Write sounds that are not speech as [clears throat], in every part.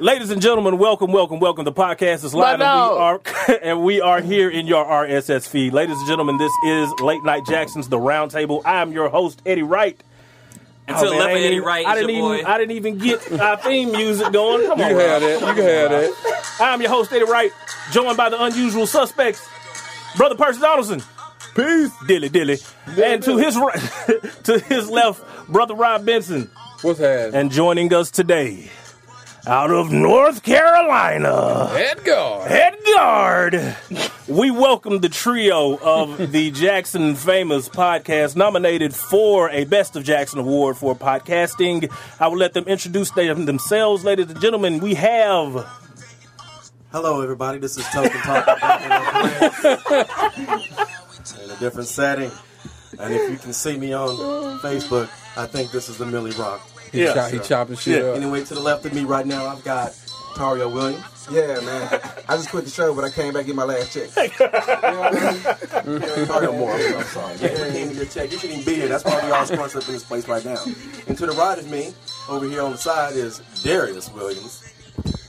Ladies and gentlemen, welcome, welcome, welcome. The podcast is live, and we are [laughs] and we are here in your RSS feed. Ladies and gentlemen, this is Late Night Jackson's The Roundtable. I am your host, Eddie Wright. Until Oh, man, left I Eddie Wright, I didn't your even. boy. I didn't even get our theme music going. Come You on, can have Rob. that. You can have that. I'm your host, Eddie Wright, joined by the unusual suspects, brother Percy Donaldson, Peace. Dilly Dilly, and to his right, [laughs] to his left, brother Rob Benson, What's happening? and joining us today, out of North Carolina. Edgar. Head guard. We welcome the trio of the [laughs] Jackson Famous podcast, nominated for a Best of Jackson Award for podcasting. I will let them introduce themselves, ladies and gentlemen. We have Hello, everybody. This is Token Talk a in a different setting. And if you can see me on Facebook, I think this is the Millie Rock. He, Yeah. chop, he chopping shit up. Anyway, to the left of me right now, I've got Tario Williams. Yeah, man. I just quit the show, but I came back to get my last check. [laughs] Tario Moore. I'm, I'm sorry. Yeah, you came to get check. You shouldn't even be here. That's why we all scrunched up in this place right now. And to the right of me, over here on the side, is Darius Williams.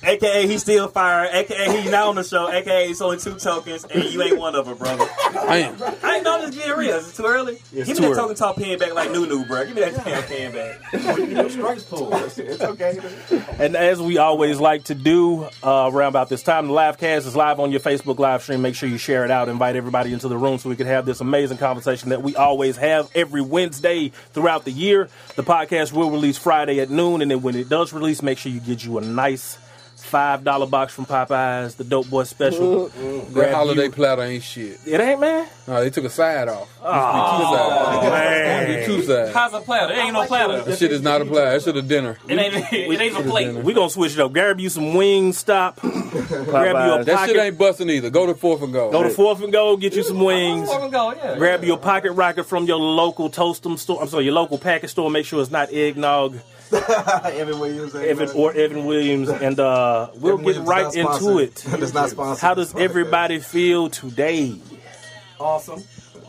AKA he's still fire. AKA he's not on the show. AKA it's only two tokens, and you ain't one of them, brother. Damn. I ain't know this being real. Is it too early? It's Give me too that early. token talk pen back like new new, bro. Give me that damn pen back. Strikes pull. It's, it's okay. And as we always like to do uh, around about this time, the live cast is live on your Facebook live stream. Make sure you share it out, invite everybody into the room so we can have this amazing conversation that we always have every Wednesday throughout the year. The podcast will release Friday at noon, and then when it does release, make sure you get you a nice five dollar box from Popeyes, the Dope Boy Special. [laughs] That holiday you- platter ain't shit. It ain't man. No, they took a side off. Oh, Used to be two sides. Used to be two sides. How's a platter? There ain't no platter. That shit is not a platter. That shit a dinner. It ain't. It ain't a plate. We gonna switch it up. Grab you some wings. Stop. [laughs] Grab you a pocket. That shit ain't busting either. Go to fourth and go. Go to fourth and go. Get you some wings. Before we go, yeah. Grab your pocket rocket from your local Toastum store. I'm sorry, your local package store. Make sure it's not eggnog, [laughs] Evan Williams. Evan or Evan Williams, and uh, we'll Evan get Williams right is into it. [laughs] That's not sponsored. How does everybody feel today? awesome.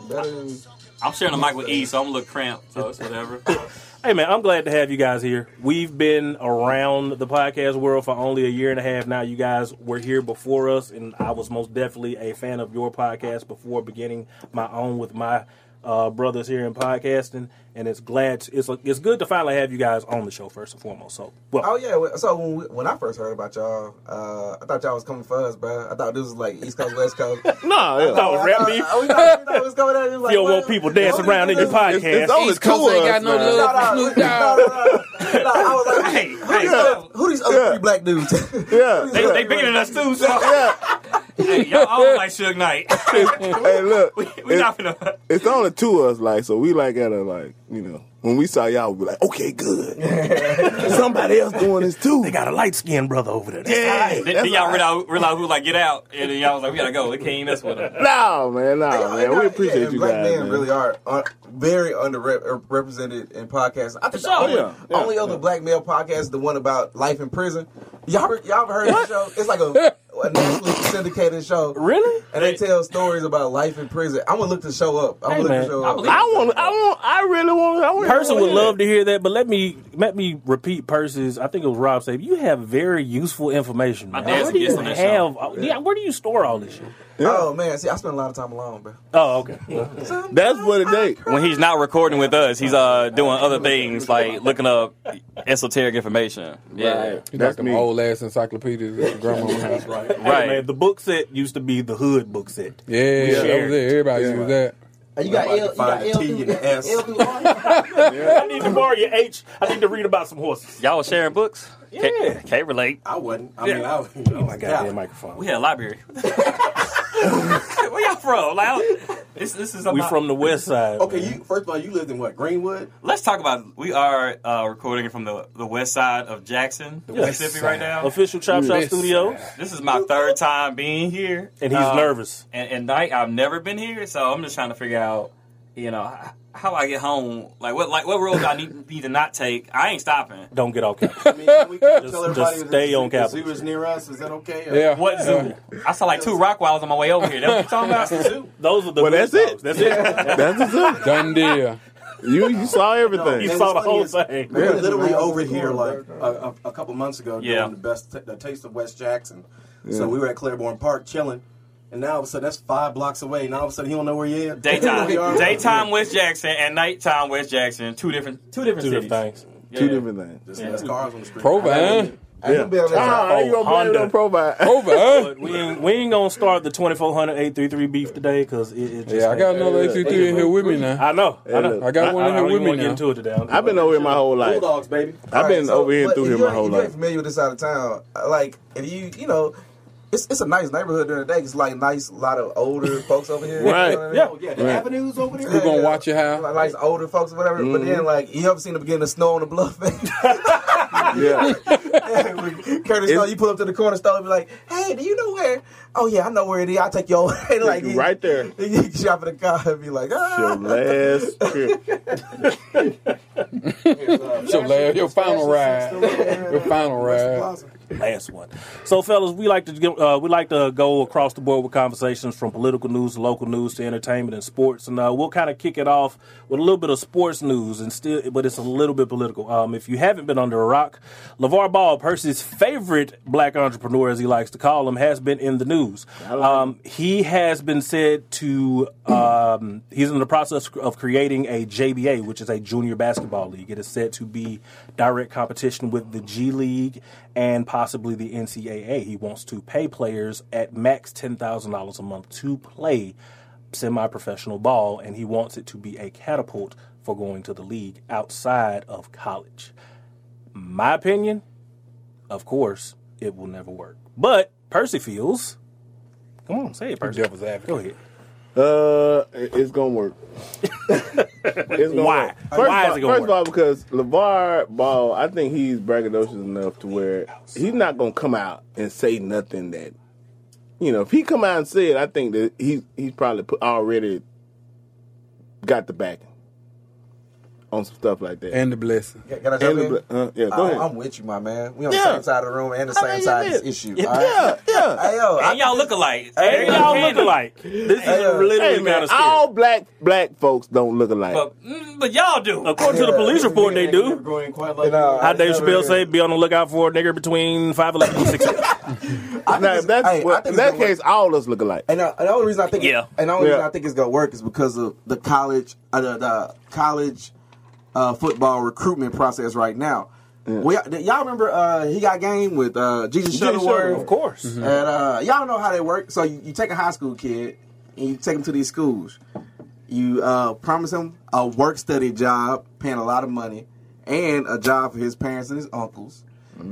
Better than- I'm sharing the mic with E, so I'm a little cramped. So it's whatever. [laughs] Hey man, I'm glad to have you guys here. We've been around the podcast world for only a year and a half now. You guys were here before us, and I was most definitely a fan of your podcast before beginning my own with my uh, brothers here in podcasting. And it's glad it's it's good to finally have you guys on the show first and foremost. So, well, Oh yeah. So when, we, when I first heard about y'all, uh, I thought y'all was coming for us, bro. I thought this was like East Coast, West Coast. [laughs] no, yeah. thought it was rap beef. I, we thought, we thought was coming out. It was like, You don't want people dancing what around in your is- podcast. it's- only East Coast ain't got no No, love for no, Snoop no, Dogg. [laughs] I was like, hey, who, hey, these other, who these other three black dudes? [laughs] Yeah. they, they bigger than us too. So Yeah. Hey, y'all all like Suge Knight. [laughs] Hey, look. we we it- not finna. it's only two of us, like, so we like at a like, you know, when we saw y'all, we be like, okay, good. [laughs] Somebody else doing this too. They got a light skinned brother over there. That's yeah. all right. Then, then y'all realize, realize who like get out, and then y'all was like, we gotta go. We can't even mess with them. No, man, no, Yeah, man. We appreciate and you black guys. men man. really are uh, very underrepresented in podcasts. I think the sure. only, Yeah, yeah, only other black male podcast the one about life in prison. Y'all, y'all ever heard of the show? It's like a, [laughs] a nationally syndicated show. Really? And they tell stories about life in prison. I'm gonna look the show up. I'm Hey, gonna look man, the show up. I want, I want, I really want. I want Person would love to hear that, but let me let me repeat Percy's. I think it was Rob said you have very useful information. Man. dad's Where do you have? uh, Yeah, where do you store all this shit? Oh man, see, I spend a lot of time alone, bro. Oh, okay. That's what it take. when he's not recording with us, he's uh doing other things like looking up esoteric information. Yeah, Right. You like That's them me. old ass encyclopedias that your grandma [laughs] has. right. Right. Hey, man, the book set used to be the hood book set. Yeah, yeah, that shared. was it. Everybody used that. You got I'm L, you got find L the T and the S. L through [laughs] R. I need to borrow your H. I need to read about some horses. y'all was sharing books. Yeah. Can't, can't relate. I wasn't. I Yeah. mean, I, you know, Oh my goddamn yeah. microphone. We had a library. [laughs] [laughs] Where y'all from? Like, this, this is We about- from the west side. Okay, you first of all, you lived in what Greenwood? Let's talk about. We are uh, recording from the the west side of Jackson, Mississippi, right now. Official Chop Shop West Studios, This is my third time being here, and he's Uh, nervous. And, and night, I've never been here, so I'm just trying to figure out, you know, h- how I get home. Like what like what road I need, need to not take. I ain't stopping. Don't get off camera. I mean, can we can Just- tell everybody just stay on the Capitol. zoo is near us? Is that okay? Or- Yeah. What zoo? I saw like two rock walls on my way over here. That's what you talking That's about? the zoo. Those are the Well, good that's it. That's it. That's the zoo. Done deal. You you saw everything. You saw the whole funny thing. We were literally over here like a, a, a couple months ago doing the best, t- the taste of West Jackson. Yeah. So we were at Claiborne Park chilling, and now all of a sudden that's five blocks away. Now all of a sudden he don't know where he is. Daytime, [laughs] daytime West Jackson and nighttime West Jackson. Two different, two different Two cities. different things. Two different things. Just less cars on the street. Provine. I ain't gonna be able to- I ain't gonna Honda. on Provide. Provine. But we ain't, we ain't gonna start the 2400 833 beef today because it, it just Yeah, I got another A33 in here with me now. I know. I know. I got one in here with me now. into it today. I've been over here my whole life. Bulldogs, baby. I've been so, over here through here my ain't- whole if you ain't life. familiar with this side of town, uh, like if you you know, it's it's a nice neighborhood during the day. It's like nice, a lot of older [laughs] folks over here. Right. You know I mean? Yeah. Oh, yeah, the Right. avenues over there. Who gonna watch your house? Like nice older folks or whatever. But then mm-hmm. like you ever seen the beginning of snow on the bluff? [laughs] Yeah. [laughs] Curtis Snow, you pull up to the corner store and be like, "Hey, do you know where? Oh yeah, I know where it is. I'll take you over." And, like you- Right there. You can shop in the car and be like, ah. Your "Ah." last trip. Uh, your, last, your final ride. Your uh, final ride. Last one. So, fellas, we like to get, uh, we like to go across the board with conversations from political news to local news to entertainment and sports, and uh, we'll kind of kick it off with a little bit of sports news, and still, but it's a little bit political. Um, if you haven't been under a rock, LaVar Ball, Percy's favorite black entrepreneur, as he likes to call him, has been in the news. Um, he has been said to um, he's in the process of creating a JBA, which is a junior basketball league. It is said to be direct competition with the G League and possibly the NCAA. He wants to pay players at max ten thousand dollars a month to play semi-professional ball, and he wants it to be a catapult for going to the league outside of college. My opinion, of course, it will never work. But Percy feels. Come on, say it, Percy. Devil's advocate. Go ahead. Uh, it's gonna work. it's gonna Why? Work. First Why of is all, it gonna First of all, because LaVar Ball, I think he's braggadocious enough to where he's not gonna come out and say nothing that, you know, if he come out and say it, I think that he's he's probably put, already got the backing on some stuff like that. And the blessing. Can I jump And the in? bl- uh, yeah, go I- ahead. I'm with you, my man. We on Yeah. the same side of the room and the I same mean, side of this issue. Yeah, all right? yeah, yeah. [laughs] Hey yo, I And y'all look alike. Hey, They all look alike. This is Hey, uh, literally Hey kind man, of all black black folks don't look alike. But, mm, but y'all do. According to the police report, they do. Going quite like know, How Dave Yeah, Chappelle yeah. say, be on the lookout for a nigger between 5'11 and 6 now, [laughs] if that's hey, well, in that gonna work. case, all of us look alike. And, uh, and the only reason I think, Yeah. and the only Yeah. reason I think it's gonna work is because of the college, uh, the, the college uh, football recruitment process right now. We, y'all remember uh, he got game with uh, Jesus Shuttleworth, Of course. and uh, y'all know how they work. So you, you take a high school kid and you take him to these schools. You uh, promise him a work study job, paying a lot of money, and a job for his parents and his uncles.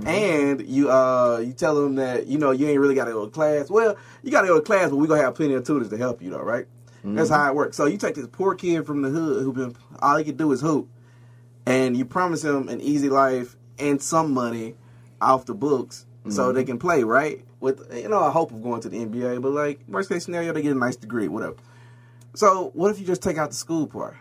And you uh, you tell him that you know you ain't really got to go to class. Well, you got to go to class, but we gonna have plenty of tutors to help you, though, right? That's how it works. So you take this poor kid from the hood who been all he can do is hoop, and you promise them an easy life and some money off the books so mm-hmm. they can play right with you know a hope of going to the NBA. But like worst case scenario, they get a nice degree, whatever. So what if you just take out the school part?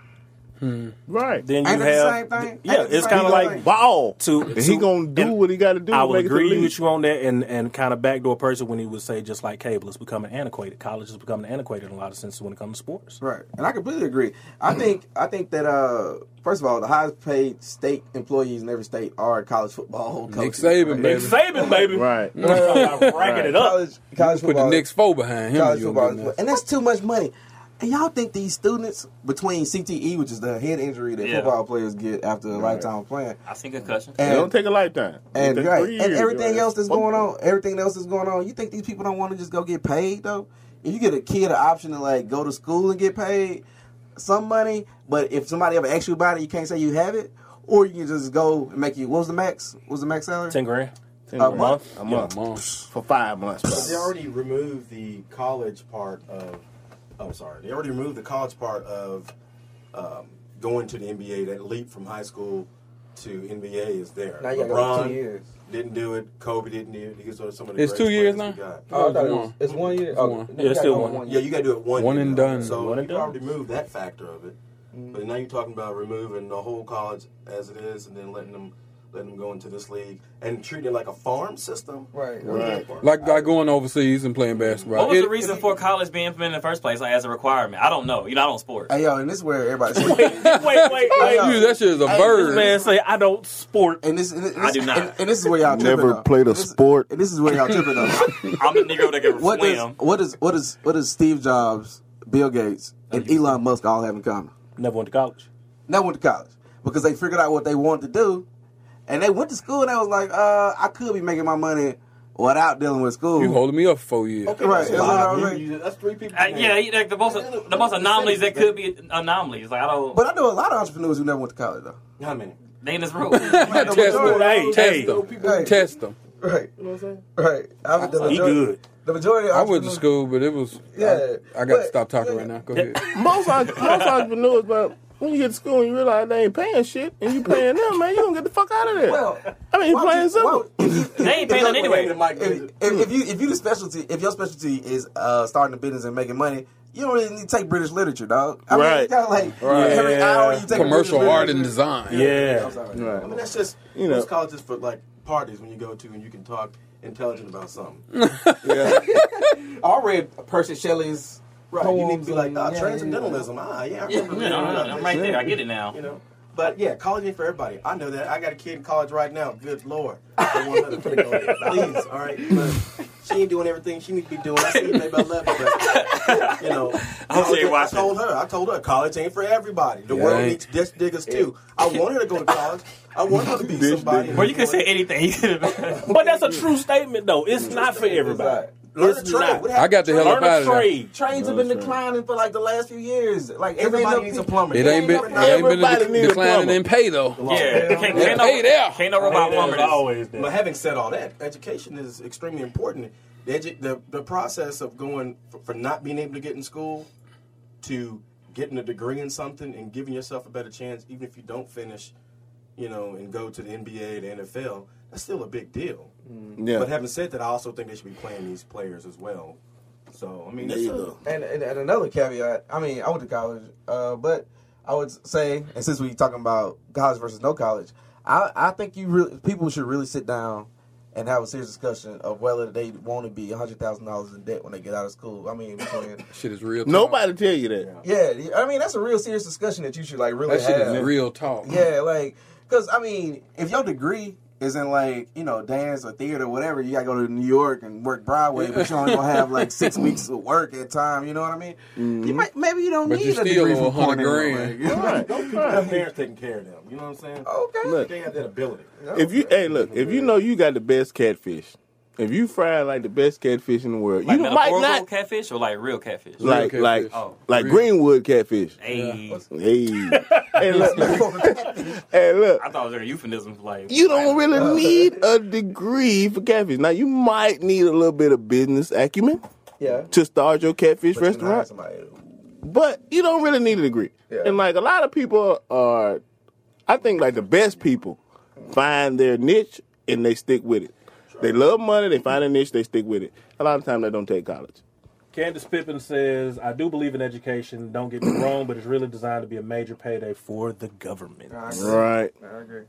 Right. Then you Ain't it the have. same thing? Yeah, Ain't it the it's kind of thing? like. Ball. To, And he gonna do what he got to do. I to will make it to the agree with you on that, and, and kind of backdoor person when he would say just like cable is becoming antiquated. College is becoming antiquated in a lot of senses when it comes to sports. Right, and I completely agree. I think I think that uh, first of all, the highest paid state employees in every state are college football coaches. Nick coaches. Saban, right? baby. Saban, baby. Right. Racking it up. College, college Put the football. Knicks four behind him. college football, and that's too much money. And y'all think these students between CTE, which is the head injury that Yeah. football players get after a lifetime of playing, I see concussion. It and don't take a lifetime. and, right, three and everything else that's going on, everything else that's going on, you think these people don't want to just go get paid though? If you get a kid an option to like go to school and get paid some money, but if somebody ever asks you about it, you can't say you have it, or you can just go and make you. What was the max? What was the max salary? Ten grand. Ten A grand. month? A month. Mom. For five months. But they already removed the college part of. Oh, sorry. They already removed the college part of um, going to the NBA. That leap from high school to NBA is there. Now you LeBron two years. didn't do it. Kobe didn't do it. These are some of the It's two years players now? Oh, I thought One. it's one year. It's Oh, one. you Yeah, it's still go one. Yeah, you got to do it one. One year and now. done. So One and you done. already removed that factor of it. Mm. But now you're talking about removing the whole college as it is, and then letting them letting them go into this league and treating it like a farm system. Right. Right. Like like going overseas and playing basketball. What was It- the reason for college being implemented in the first place, like as a requirement? I don't know. You know, I don't sport. Hey yo, and this is where everybody. [laughs] wait, wait, wait. Dude, that shit is a Hey, This bird. man say I don't sport. And this, and this, I do not. And, and this is where y'all tripping Never though. played a this- sport. And this is where y'all tripping up. [laughs] I'm the Negro that can what does swim. what is what is Steve Jobs, Bill Gates, and Elon Musk all have in common? Never went to college. Never went to college because they figured out what they wanted to do, and they went to school and they was like, uh, I could be making my money without dealing with school. You holding me up for four years. Okay, Right, that's, that's what I was five. saying. You- you- that's three people. Uh, yeah, like the most the most anomalies that could be anomalies. Like I don't. But I know a lot of entrepreneurs who never went to college though. How many? they in this room. [laughs] Test them. Hey, Test hey. them. Hey. Test them. Right, You know what I'm saying? right. I mean, the He good. The majority. Of I went to school, but it was. Yeah, I, I got to stop talking right now. Go ahead. most [laughs] most entrepreneurs, but when you get to school and you realize they ain't paying shit, and you paying them, man, you gonna get the fuck out of there. Well, I mean, why plain don't you- simple. why- if you- They ain't paying your- anyway. If, if, if you if you the specialty, if your specialty is uh, starting a business and making money, you don't really need to take British literature, dog. I mean, Right. you gotta like Right. every hour you take Commercial British art and design. Yeah. I'm sorry. Right. I mean, that's just You you know. know, colleges for like parties when you go to and you can talk intelligent about something. [laughs] Yeah. [laughs] I read Percy Shelley's. Right. You need to be like, uh, yeah, transcendentalism. Ah, yeah, I remember. You know, that. I'm right there. I get it now. You know. But yeah, college ain't for everybody. I know that. I got a kid in college right now. Good lord. I want her to go there. Please, all right. But she ain't doing everything she need to be doing. I see you, baby. I love you. But, you know, I'm sure you're I told her. I told her college ain't for everybody. The Yeah, world needs ditch diggers too. [laughs] I want her to go to college. I want her to be somebody. Well, you can say anything. You could have- But that's a true statement, though. It's not for everybody. Learn It's a trade. not. What I got the hell Learn out a of there. trade. Trains have been declining for like the last few years. Like Everybody needs a plumber. It ain't been, it ain't been Everybody de- need a declining plumber. in pay though. yeah, can't, can't, pay no, there. can't no robot It's plumber. always there. But having said all that, education is extremely important. The, edu- the, the process of going for, for not being able to get in school to getting a degree in something and giving yourself a better chance, even if you don't finish, you know, and go to the NBA, the NFL, that's still a big deal. Yeah. But having said that, I also think they should be playing these players as well. So I mean, There you go. And, and, and another caveat, I mean, I went to college, uh, but I would say, and since we're talking about college versus no college, I, I think you really people should really sit down and have a serious discussion of whether they want to be hundred thousand dollars in debt when they get out of school. I mean, [laughs] between, Shit is real. Talk. Nobody tell you that. yeah, I mean that's a real serious discussion that you should like really That shit have. is real talk. Yeah, like, cause I mean, if your degree is in like you know dance or theater or whatever, you gotta go to New York and work Broadway, but you only gonna have [laughs] like six weeks of work at a time. You know what I mean? Mm-hmm. You might maybe you don't But need you a still degree owe for 100 porn grand. anyway. Right. Those people have parents taking care of them. You know what I'm saying? Okay. Look, They have that ability. if you hey look, if you know you got the best catfish, if you fry like the best catfish in the world, Like you might metaphorical not catfish or like real catfish? like catfish. like Oh. like Real. Greenwood catfish. Hey, Hey, [laughs] hey look, [laughs] hey look. I thought it was a euphemism for like You don't really uh, need a degree for catfish. Now you might need a little bit of business acumen Yeah. to start your catfish But you can hire restaurant, but you don't really need a degree. Yeah. And like a lot of people are, I think like the best people find their niche and they stick with it. They love money, they find a niche, they stick with it. A lot of times they don't take college. Candace Pippin says, I do believe in education. Don't get me [clears throat] wrong, but it's really designed to be a major payday for the government. I agree. Right. I agree.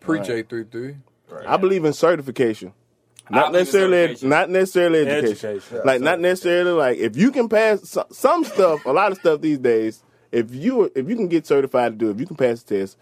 Preach eight three three. I believe in certification. I Not believe in necessarily, certification. not necessarily education. Education. Like not necessarily like if you can pass some, some stuff, a lot of stuff these days. If you if you can get certified to do it, if you can pass the test,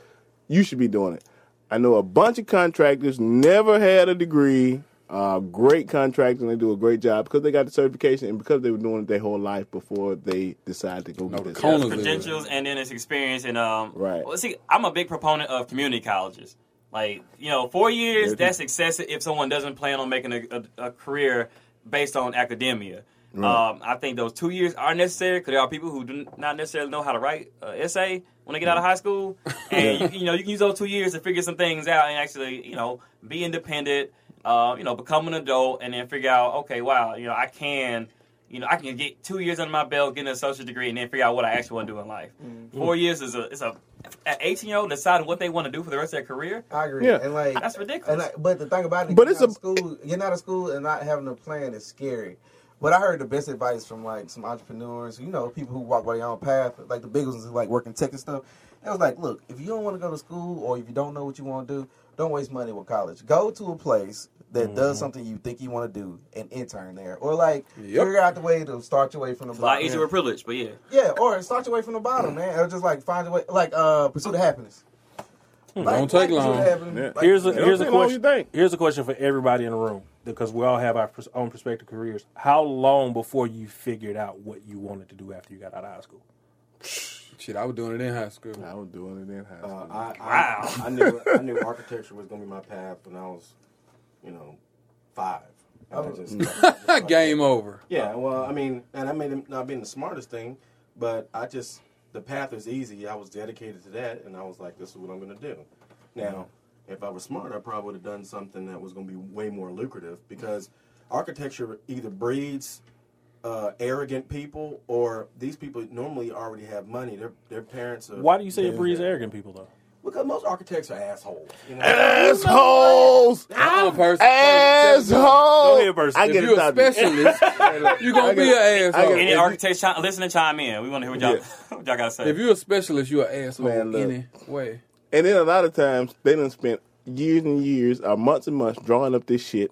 you should be doing it. I know a bunch of contractors never had a degree. Uh, great contractors and they do a great job because they got the certification and because they were doing it their whole life before they decided to go No, get this. Coners It's credentials and then it's experience and um Right. well see I'm a big proponent of community colleges like you know four years Yeah. that's excessive if someone doesn't plan on making a, a, a career based on academia um, I think those two years are necessary because there are people who do not necessarily know how to write an essay when they get out of high school [laughs] and you, you know you can use those two years to figure some things out and actually you know be independent uh, you know become an adult and then figure out okay wow you know I can you know, I can get two years under my belt, get an associate degree, and then figure out what I actually want to do in life. Four years is a is a an eighteen year old deciding what they want to do for the rest of their career. I agree. Yeah. And like That's ridiculous. And I, but the thing about it, But it's out a- school, getting out of school and not having a plan is scary. But I heard the best advice from like some entrepreneurs, you know, people who walk by their own path, like the big ones, who, like working tech and stuff. It was like, look, if you don't want to go to school or if you don't know what you want to do, don't waste money with college. Go to a place that Mm-hmm. does something you think you want to do and intern there, or like Yep. figure out the way to start your way from the It's a lot bottom. easier with privilege, but yeah. Yeah, or start your way from the bottom, man. Or just like find your way, like uh, pursue the happiness. Like, Don't take long. Yeah. Like, Here's a here's a take long as you question. think. Here's a question for everybody in the room because we all have our pers- own prospective careers. How long before you figured out what you wanted to do after you got out of high school? [laughs] Shit, I was doing it in high school. I was doing it in high Uh, school. I, I, Wow. I knew I knew [laughs] architecture was gonna be my path when I was, you know, five. And I just, just- Game over. Yeah, well, I mean, and I may not been the smartest thing, but I just the path was easy. I was dedicated to that, and I was like, this is what I'm going to do. Now, if I was smart, I probably would have done something that was going to be way more lucrative because architecture either breeds uh, arrogant people or these people normally already have money. Their their parents are. Why do you say it breeds arrogant people though? Because most architects are assholes. You know? Assholes! I'm a person. Assholes! Go ahead, Percy. I If get you're a it. Specialist, [laughs] you're gonna I be get- an I asshole. get Any If you- architects chi- listen and chime in. We want to hear what y'all, Yeah. [laughs] what y'all got to say. If you're a specialist, you're an asshole Man, look. anyway. And then a lot of times they done spent years and years, or months and months, drawing up this shit.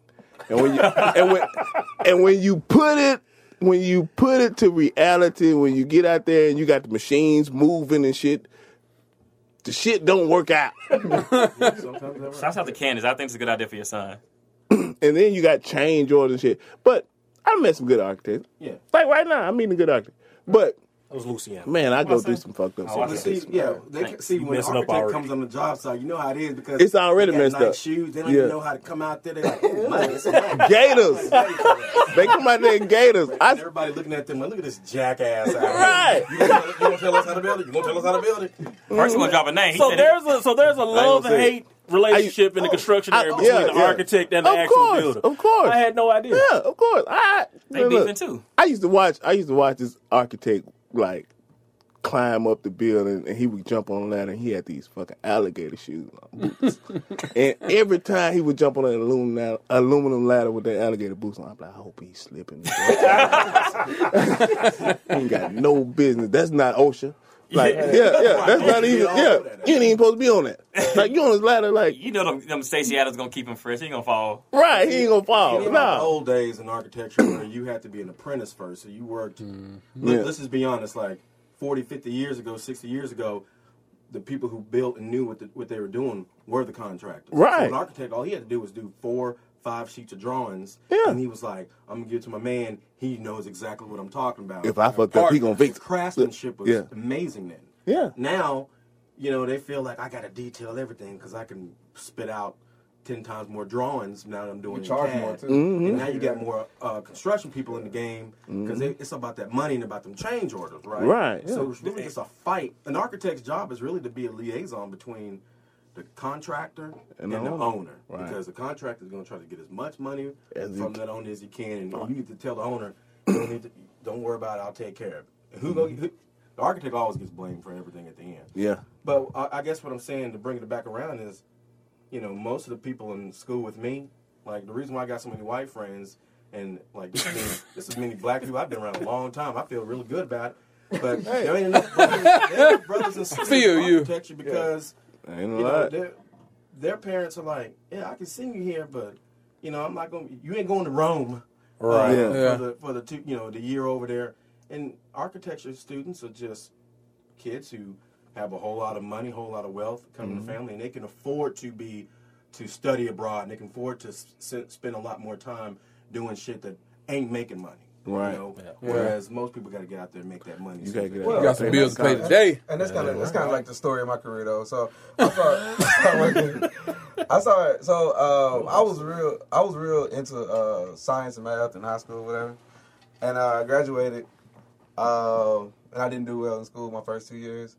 And when you and when and when you put it when you put it to reality, when you get out there and you got the machines moving and shit, the shit don't work out. [laughs] Sometimes Shouts out to Candace. I think it's a good idea for your son. [clears throat] And then you got change orders and shit. But I met some good architects. Yeah. Like right now, I'm meeting a good architect. But That was Luciano. man, I go What's through some fucked up Oh, I shit. see, yeah, they can see You when an architect comes on the job site, you know how it is because It's already they got messed nice up. Shoes, they don't Yeah. even know how to come out there. They're like, oh, man, it's a. [laughs] Gators. they come out there in gators. And I everybody looking at them like, look at this jackass out here. Right. You gonna, you gonna tell us how to build it? You gonna tell us how to build it? First, gonna drop a name. So said there's a so there's a love and hate relationship in the construction area oh, between yeah, the yeah. architect and the Of actual course, builder. of course. I had no idea. Yeah, of course. I they look, beefing too. I used to watch. I used to watch this architect like climb up the building, and he would jump on a ladder, and he had these fucking alligator shoes on. Boots. [laughs] and every time he would jump on that aluminum aluminum ladder with that alligator boots on, I'm like, I hope he's slipping. [laughs] he ain't got no business. That's not OSHA. Like, yeah, yeah, that's not even. Yeah, you ain't even supposed to be on that. [laughs] Like, you on this ladder, like, You know them, them Stacy Adams gonna keep him fresh. He ain't gonna fall. right? He ain't gonna fall. Think about the No. old days in architecture where you had to be an apprentice first. So you worked, let, Yeah. us just be honest, like 40, 50 years ago, 60 years ago, the people who built and knew what, the, what they were doing were the contractors. Right. So an architect, all he had to do was do four, five sheets of drawings. Yeah. And he was like, I'm going to give it to my man. He knows exactly what I'm talking about. If I fucked up, he gonna fix it. craftsmanship was Yeah. amazing then. Yeah. Now, you know, they feel like I got to detail everything because I can spit out ten times more drawings now that I'm doing. You charge CAD. more, too. Mm-hmm. And now you got more uh, construction people in the game because it's about that money and about them change orders, right? Right, So yeah. it's really just a fight. An architect's job is really to be a liaison between the contractor And and, the the owner. owner, Right. because the contractor is going to try to get as much money As from that owner as he can, and you need to tell the owner, don't, need to, don't worry about it, I'll take care of it. Who, go, mm-hmm. who the architect always gets blamed for everything at the end. Yeah. But I, I guess what I'm saying to bring it back around is, you know, most of the people in school with me, like the reason why I got so many white friends and like this is many, [laughs] this is many black people. I've been around a long time. I feel really good about it. But there ain't enough brothers, there ain't enough brothers and sisters [laughs] Feel in you. architecture because Ain't a you know lot. their their parents are like, yeah, I can send you here, but you know, I'm not going. You ain't going to Rome, Right. uh, Yeah. Yeah. For the for the two, you know, the year over there. And architecture students are just kids who have a whole lot of money, a whole lot of wealth, coming Mm-hmm. in the family, and they can afford to be to study abroad, and they can afford to s- s- spend a lot more time doing shit that ain't making money. Right. You know? Yeah. Whereas most people got to get out there and make that money. You gotta get out Well, You got some bills to pay today. And that's kind of that's kind of like the story of my career though. So I started, [laughs] I started so um, I was real I was real into uh, science and math in high school whatever, and uh, I graduated, um, and I didn't do well in school my first two years,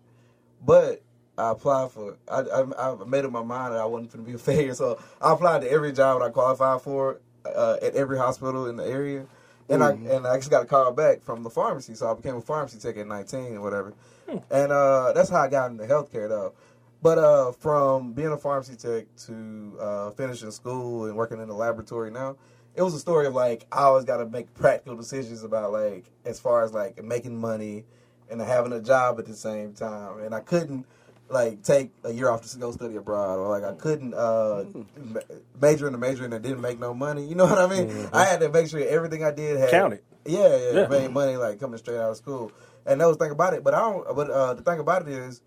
but I applied for I, I, I made up my mind that I wasn't going to be a failure, so I applied to every job that I qualified for uh, at every hospital in the area. And I and I actually got a call back from the pharmacy, so I became a pharmacy tech at 19 or whatever. And uh, that's how I got into healthcare though. But uh, from being a pharmacy tech to uh, finishing school and working in the laboratory now, it was a story of like I always got to make practical decisions about like as far as like making money and having a job at the same time. And I couldn't like take a year off to go study abroad, or like I couldn't uh, ma- major in a major and I didn't make no money. You know what I mean? I had to make sure everything I did had Count it. Yeah, yeah, Yeah. made money like coming straight out of school. And that was the thing about it. But I don't. But uh, the thing about it is,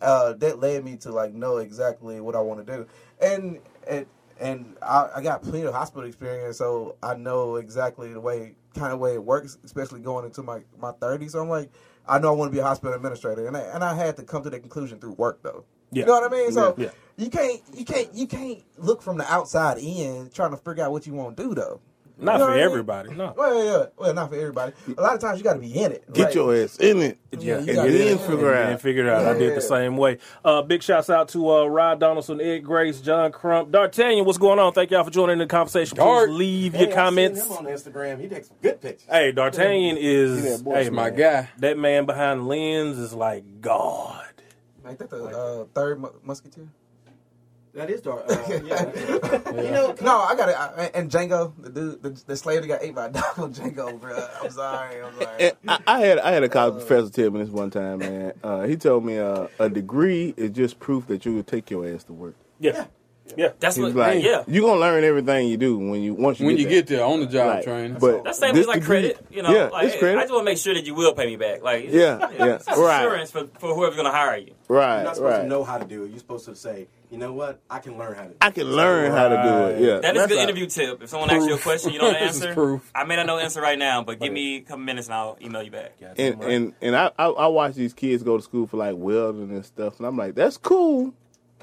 uh, that led me to like know exactly what I want to do, and and and I, I got plenty of hospital experience, so I know exactly the way kind of way it works, especially going into my my thirties. So I'm like, I know I want to be a hospital administrator, and I, and I had to come to the conclusion through work though. Yeah. You know what I mean? So Yeah. you can't you can't you can't look from the outside in trying to figure out what you want to do though. Not You know for what I mean? everybody. No. Well, yeah, yeah. well, not for everybody. A lot of times you got to be in it. Get Like, your ass in it. Yeah, and you gotta then be in it. figure And out. figure it out. I did the same way. Uh, big shouts out to uh, Rod Donaldson, Ed Grace, John Crump, D'Artagnan. What's going on? Thank y'all for joining the conversation. Please Dart. leave Hey, your I comments. seen him on Instagram. He takes some good pictures. Hey, D'Artagnan is that boy. hey, That's my guy. That man behind the lens is like God. Ain't that the uh, third mu- musketeer? That is dark. Uh, yeah. [laughs] You know, No, I got it. And Django, the dude, the, the slave that got ate by a [laughs] dog, Django, bro. I'm sorry. I'm sorry. I, I had I had a college professor tell me this one time, man. Uh, he told me uh, a degree is just proof that you would take your ass to work. Yeah. Yeah. That's He was what. like, yeah. you're gonna learn everything you do when you once you When get you there. get there on the job Right. training. But That's the same this as like degree- credit, you know. Yeah, like, it's credit. I just want to make sure that you will pay me back. Like, it's- Yeah, [laughs] yeah, it's right. Insurance for, for whoever's going to hire you. right, you're not supposed right. to know how to do it. You're supposed to say, you know what? I can learn how to do it. I can learn how to do it. Yeah, That is a good That's interview tip. If someone asks you a question, you don't [laughs] This answer. proof. I may not know the answer right now, but give me a couple minutes and I'll email you back. and and and I, I I watch these kids go to school for like welding and stuff, and I'm like, that's cool,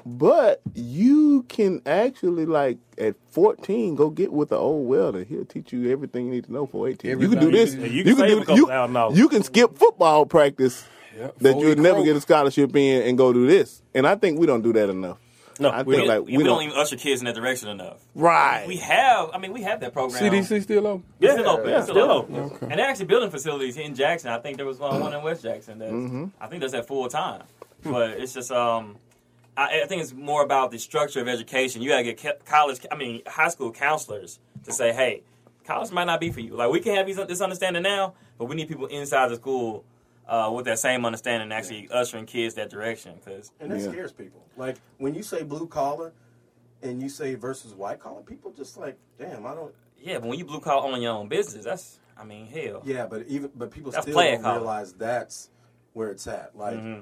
but you can actually like at 14 go get with the old welder. He'll teach you everything you need to know for 18. you can do this. you can- You, you can can save a do you, thousand you can skip football practice Yeah, that you would never get a scholarship in and go do this. And I think we don't do that enough. No, I we think don't. like we, we, don't, don't. even usher kids in that direction enough. right. We have, I mean, we have that program. CDC still open? Yeah, still open. yeah, it's still, still open. open. And they're actually building facilities in Jackson. I think there was one, one in West Jackson. That's, Mm-hmm. I think that's at full time. But it's just, um, I, I think it's more about the structure of education. You got to get college, I mean, high school counselors to say, hey, college might not be for you. Like, we can have these, this understanding now, but we need people inside the school uh, with that same understanding, actually ushering kids that direction. Because And that Yeah. scares people. Like when you say blue collar and you say versus white collar, people just like, damn, I don't. yeah, but when you blue collar on your own business, that's, I mean, hell. Yeah, but even but people That's still don't collar. realize that's where it's at. Like Mm-hmm.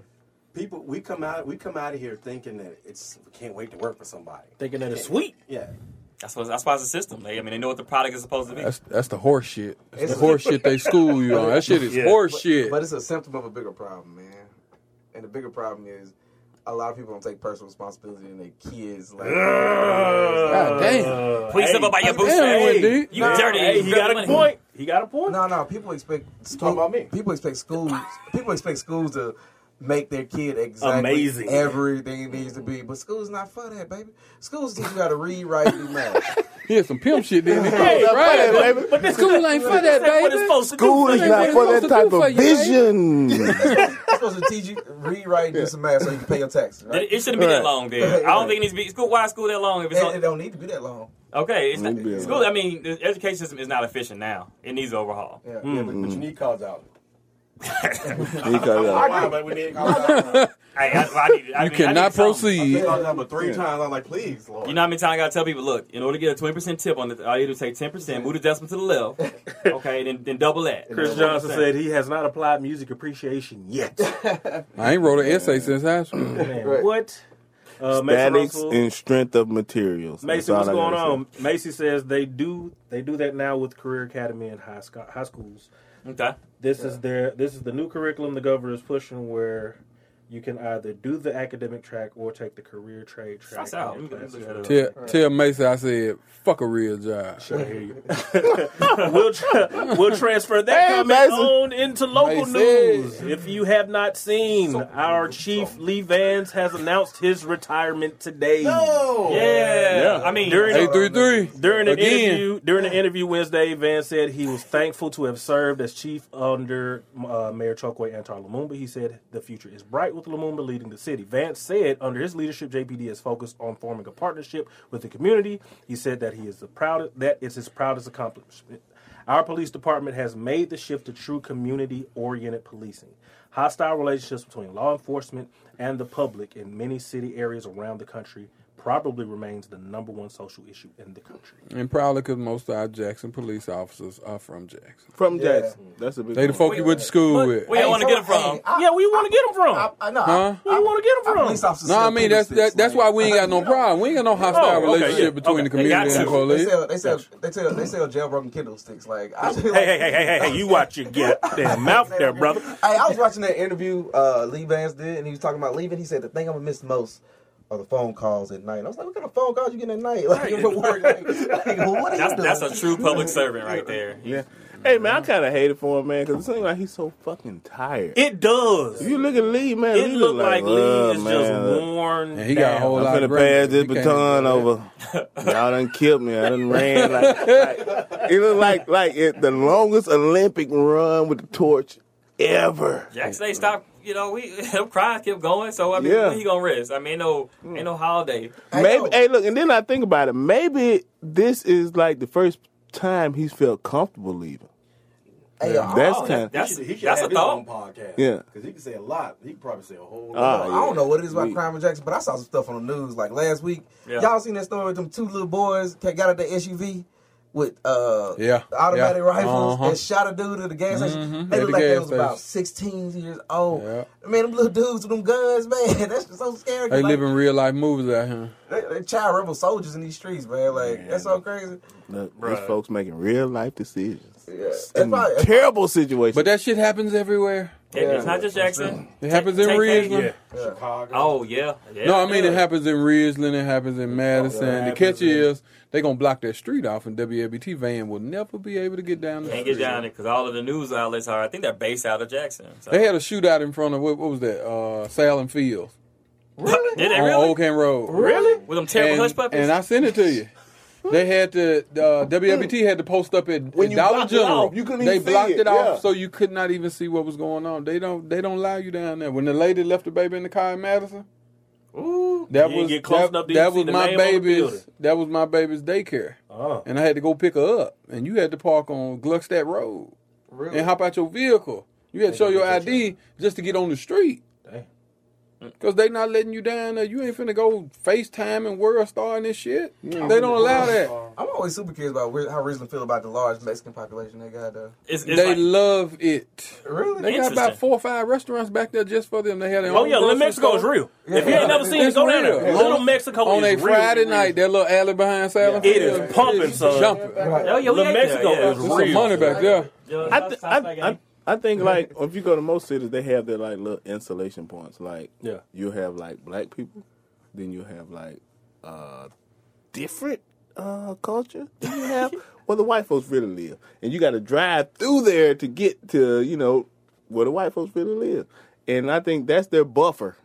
people, we come out we come out of here thinking that it's we can't wait to work for somebody. Thinking that it's sweet. Yeah, That's what that's why it's a system. They, I mean, they know what the product is supposed to be. That's that's the horse shit. That's It's- the horse shit they school you on. That shit is Yeah. horse But, shit. but it's a symptom of a bigger problem, man. And the bigger problem is a lot of people don't take personal responsibility in their kids. Like, God damn. Please step up by your Damn, bootstraps. it. You Nah, dirty. Hey, he got a point. He got a point. No, no. People expect school, talking about me. People expect schools. people expect schools to make their kid exactly Amazing. everything it needs to be. But school's not for that, baby. Schools teach you how to read, write, and do math. [laughs] He had some pimp shit then. [laughs] Hey, right, but- baby. but this School ain't for that, That's what it's baby. supposed to do. School is not for that type of vision. It's supposed to teach you read, write, and do some math so you can pay your taxes. Right? It, it shouldn't be that long, then. I don't think it needs to be school. Why school that long? If it's It, on, it don't need to be that long. okay, it's not, school. long. I mean, the education system is not efficient now. It needs overhaul. Yeah. yeah, but, Mm-hmm. but you need college out. Because, Why? But we need college out. Hey, I, I need, I You mean, I cannot need something. proceed. college out, but three times I'm like, please, Lord. You know how many times I gotta tell people, look, in order to get a twenty percent tip on it, I you do is take ten percent, move the decimal to the left, [laughs] okay, then then double that. Chris Johnson said he has not applied music appreciation yet. [laughs] I ain't wrote an essay since high school. Man, what? Uh, Mason statics Russell- and strength of materials. Macy, That's what's all I going gotta on? Macy says they do they do that now with Career Academy and high sco- high schools. Okay. This is their this is the new curriculum the governor is pushing where you can either do the academic track or take the career trade track. That's out. Tell, tell Macy I said, fuck a real job. I hear you. [laughs] we'll, tra- we'll transfer that Hey, comment Mason. on into local Mason. news. If you have not seen, our chief Lee Vance has announced his retirement today. No. Yeah. Yeah. I mean, During- Eight three three. During an Again. interview, during the interview Wednesday, Vance said he was thankful to have served as chief under uh, Mayor Chokwe Antar Lumumba. He said the future is bright with Lumumba leading the city. Vance said under his leadership, JPD is focused on forming a partnership with the community. He said that he is the proud that is his proudest accomplishment. Our police department has made the shift to true community oriented policing. Hostile relationships between law enforcement and the public in many city areas around the country probably remains the number one social issue in the country. And probably because most of our Jackson police officers are from Jackson. From Jackson. That's a big They the one. folk you went to school with. Where you want to get them from? I- Yeah, where you want to get them from? I, I know. Huh? Where you want to get them from? police officers No, I mean that's that, that's why we ain't got no problem. We ain't got no hostile Oh, okay, relationship yeah, between okay. the community and the to. They police. sell, they sell, they sell, they sell jailbroken Kindle sticks. Like, I just, Hey, hey, hey, hey, hey, hey, you watch your [laughs] goddamn mouth there, brother. Hey, I was watching that interview uh, Lee Vance did, and he was talking about leaving. He said the thing I'm gonna miss most are the phone calls at night. And I was like, what kind of phone calls you getting at night? [laughs] Like, you're [laughs] work. Like, like, well, what That's that's a true public [laughs] servant right there. Yeah. Hey man, I kind of hate it for him, man, because it seems like he's so fucking tired. It does. You look at Lee, man, It Lee look like Lee "Oh, is man, just worn. And he got a down. whole I'm lot finna of pass greatness. this He can't baton over. Y'all done killed me. I done ran like, like it look like like it, the longest Olympic run with the torch ever. Jackson, they stopped. You know, we [laughs] them cries kept going. So I mean, Yeah. when he gonna rest? I mean, ain't no ain't no holiday. Maybe hey look, and then I think about it. Maybe this is like the first time he's felt comfortable leaving. Hey, yo, That's Oh, kind of that's He should, he should that's a have his own thought. podcast. Yeah. because he can say a lot. He can probably say a whole Ah, lot. I don't know what it is about crime and Jackson, but I saw some stuff on the news like last week. Yeah. Y'all seen that story with them two little boys that got out the SUV with uh Yeah, automatic yeah. rifles Uh-huh. and shot a dude at the gas station. Mhm. They At look the like they gas was about 16 years old. Yeah. Man, them little dudes with them guns, [laughs] man, that's just so scary. 'cause, They like, live in real life movies out here. they, they child rebel soldiers in these streets, man. Like that's so crazy. Look, these folks making real life decisions. Yeah. In probably, terrible situations. But that shit happens everywhere. It- It's not just Jackson. It happens in take- Ridgeland. Chicago. Oh yeah. yeah. No, I mean it happens in Ridgeland. It happens in Madison. the it catch in- is they gonna block that street off, and WLBT van will never be able to get down the Can't street. get down there because all of the news outlets are. I think they're based out of Jackson. So. They had a shootout in front of what, what was that? Uh, Salem Fields Did they on really? Old Camp Road. Really? With them terrible and, hush puppies? and I sent it to you. They had to uh, WLBT had to post up at, When at you Dollar blocked it General. off, you couldn't they even see blocked it, it, off yeah. so you could not even see what was going on. They don't they don't allow you down there. When the lady left the baby in the car in Madison, Ooh. that You was get close that, enough to that see was the my name on the baby's that was my baby's daycare, Oh. and I had to go pick her up, and you had to park on Gluckstadt Road really. and hop out your vehicle. You had to show your ID just to get on the street. Dang. Cause they not letting you down there. You ain't finna go FaceTime and World Star and this shit. They don't allow that. I'm always super curious about where, how Ridgeland feel about the large Mexican population they got there. It's, it's They like, love it. Really? They got about four or five restaurants back there just for them. They had their Oh own yeah, Little grocery Mexico is store. real. If you ain't never seen it, It's go down there. real. Little Mexico on is a Friday real. night. That little alley behind Salem It Field is pumping, son. jumping. oh, yeah, Little Mexico there, yeah. is There's some money back there. Yeah, I, South- th- I, Side I, gang. I think like if you go to most cities, they have their like little insulation points. Like Yeah. you have like black people, then you have like uh different uh culture. Then you have [laughs] where the white folks really live, and you got to drive through there to get to you know where the white folks really live. And I think that's their buffer.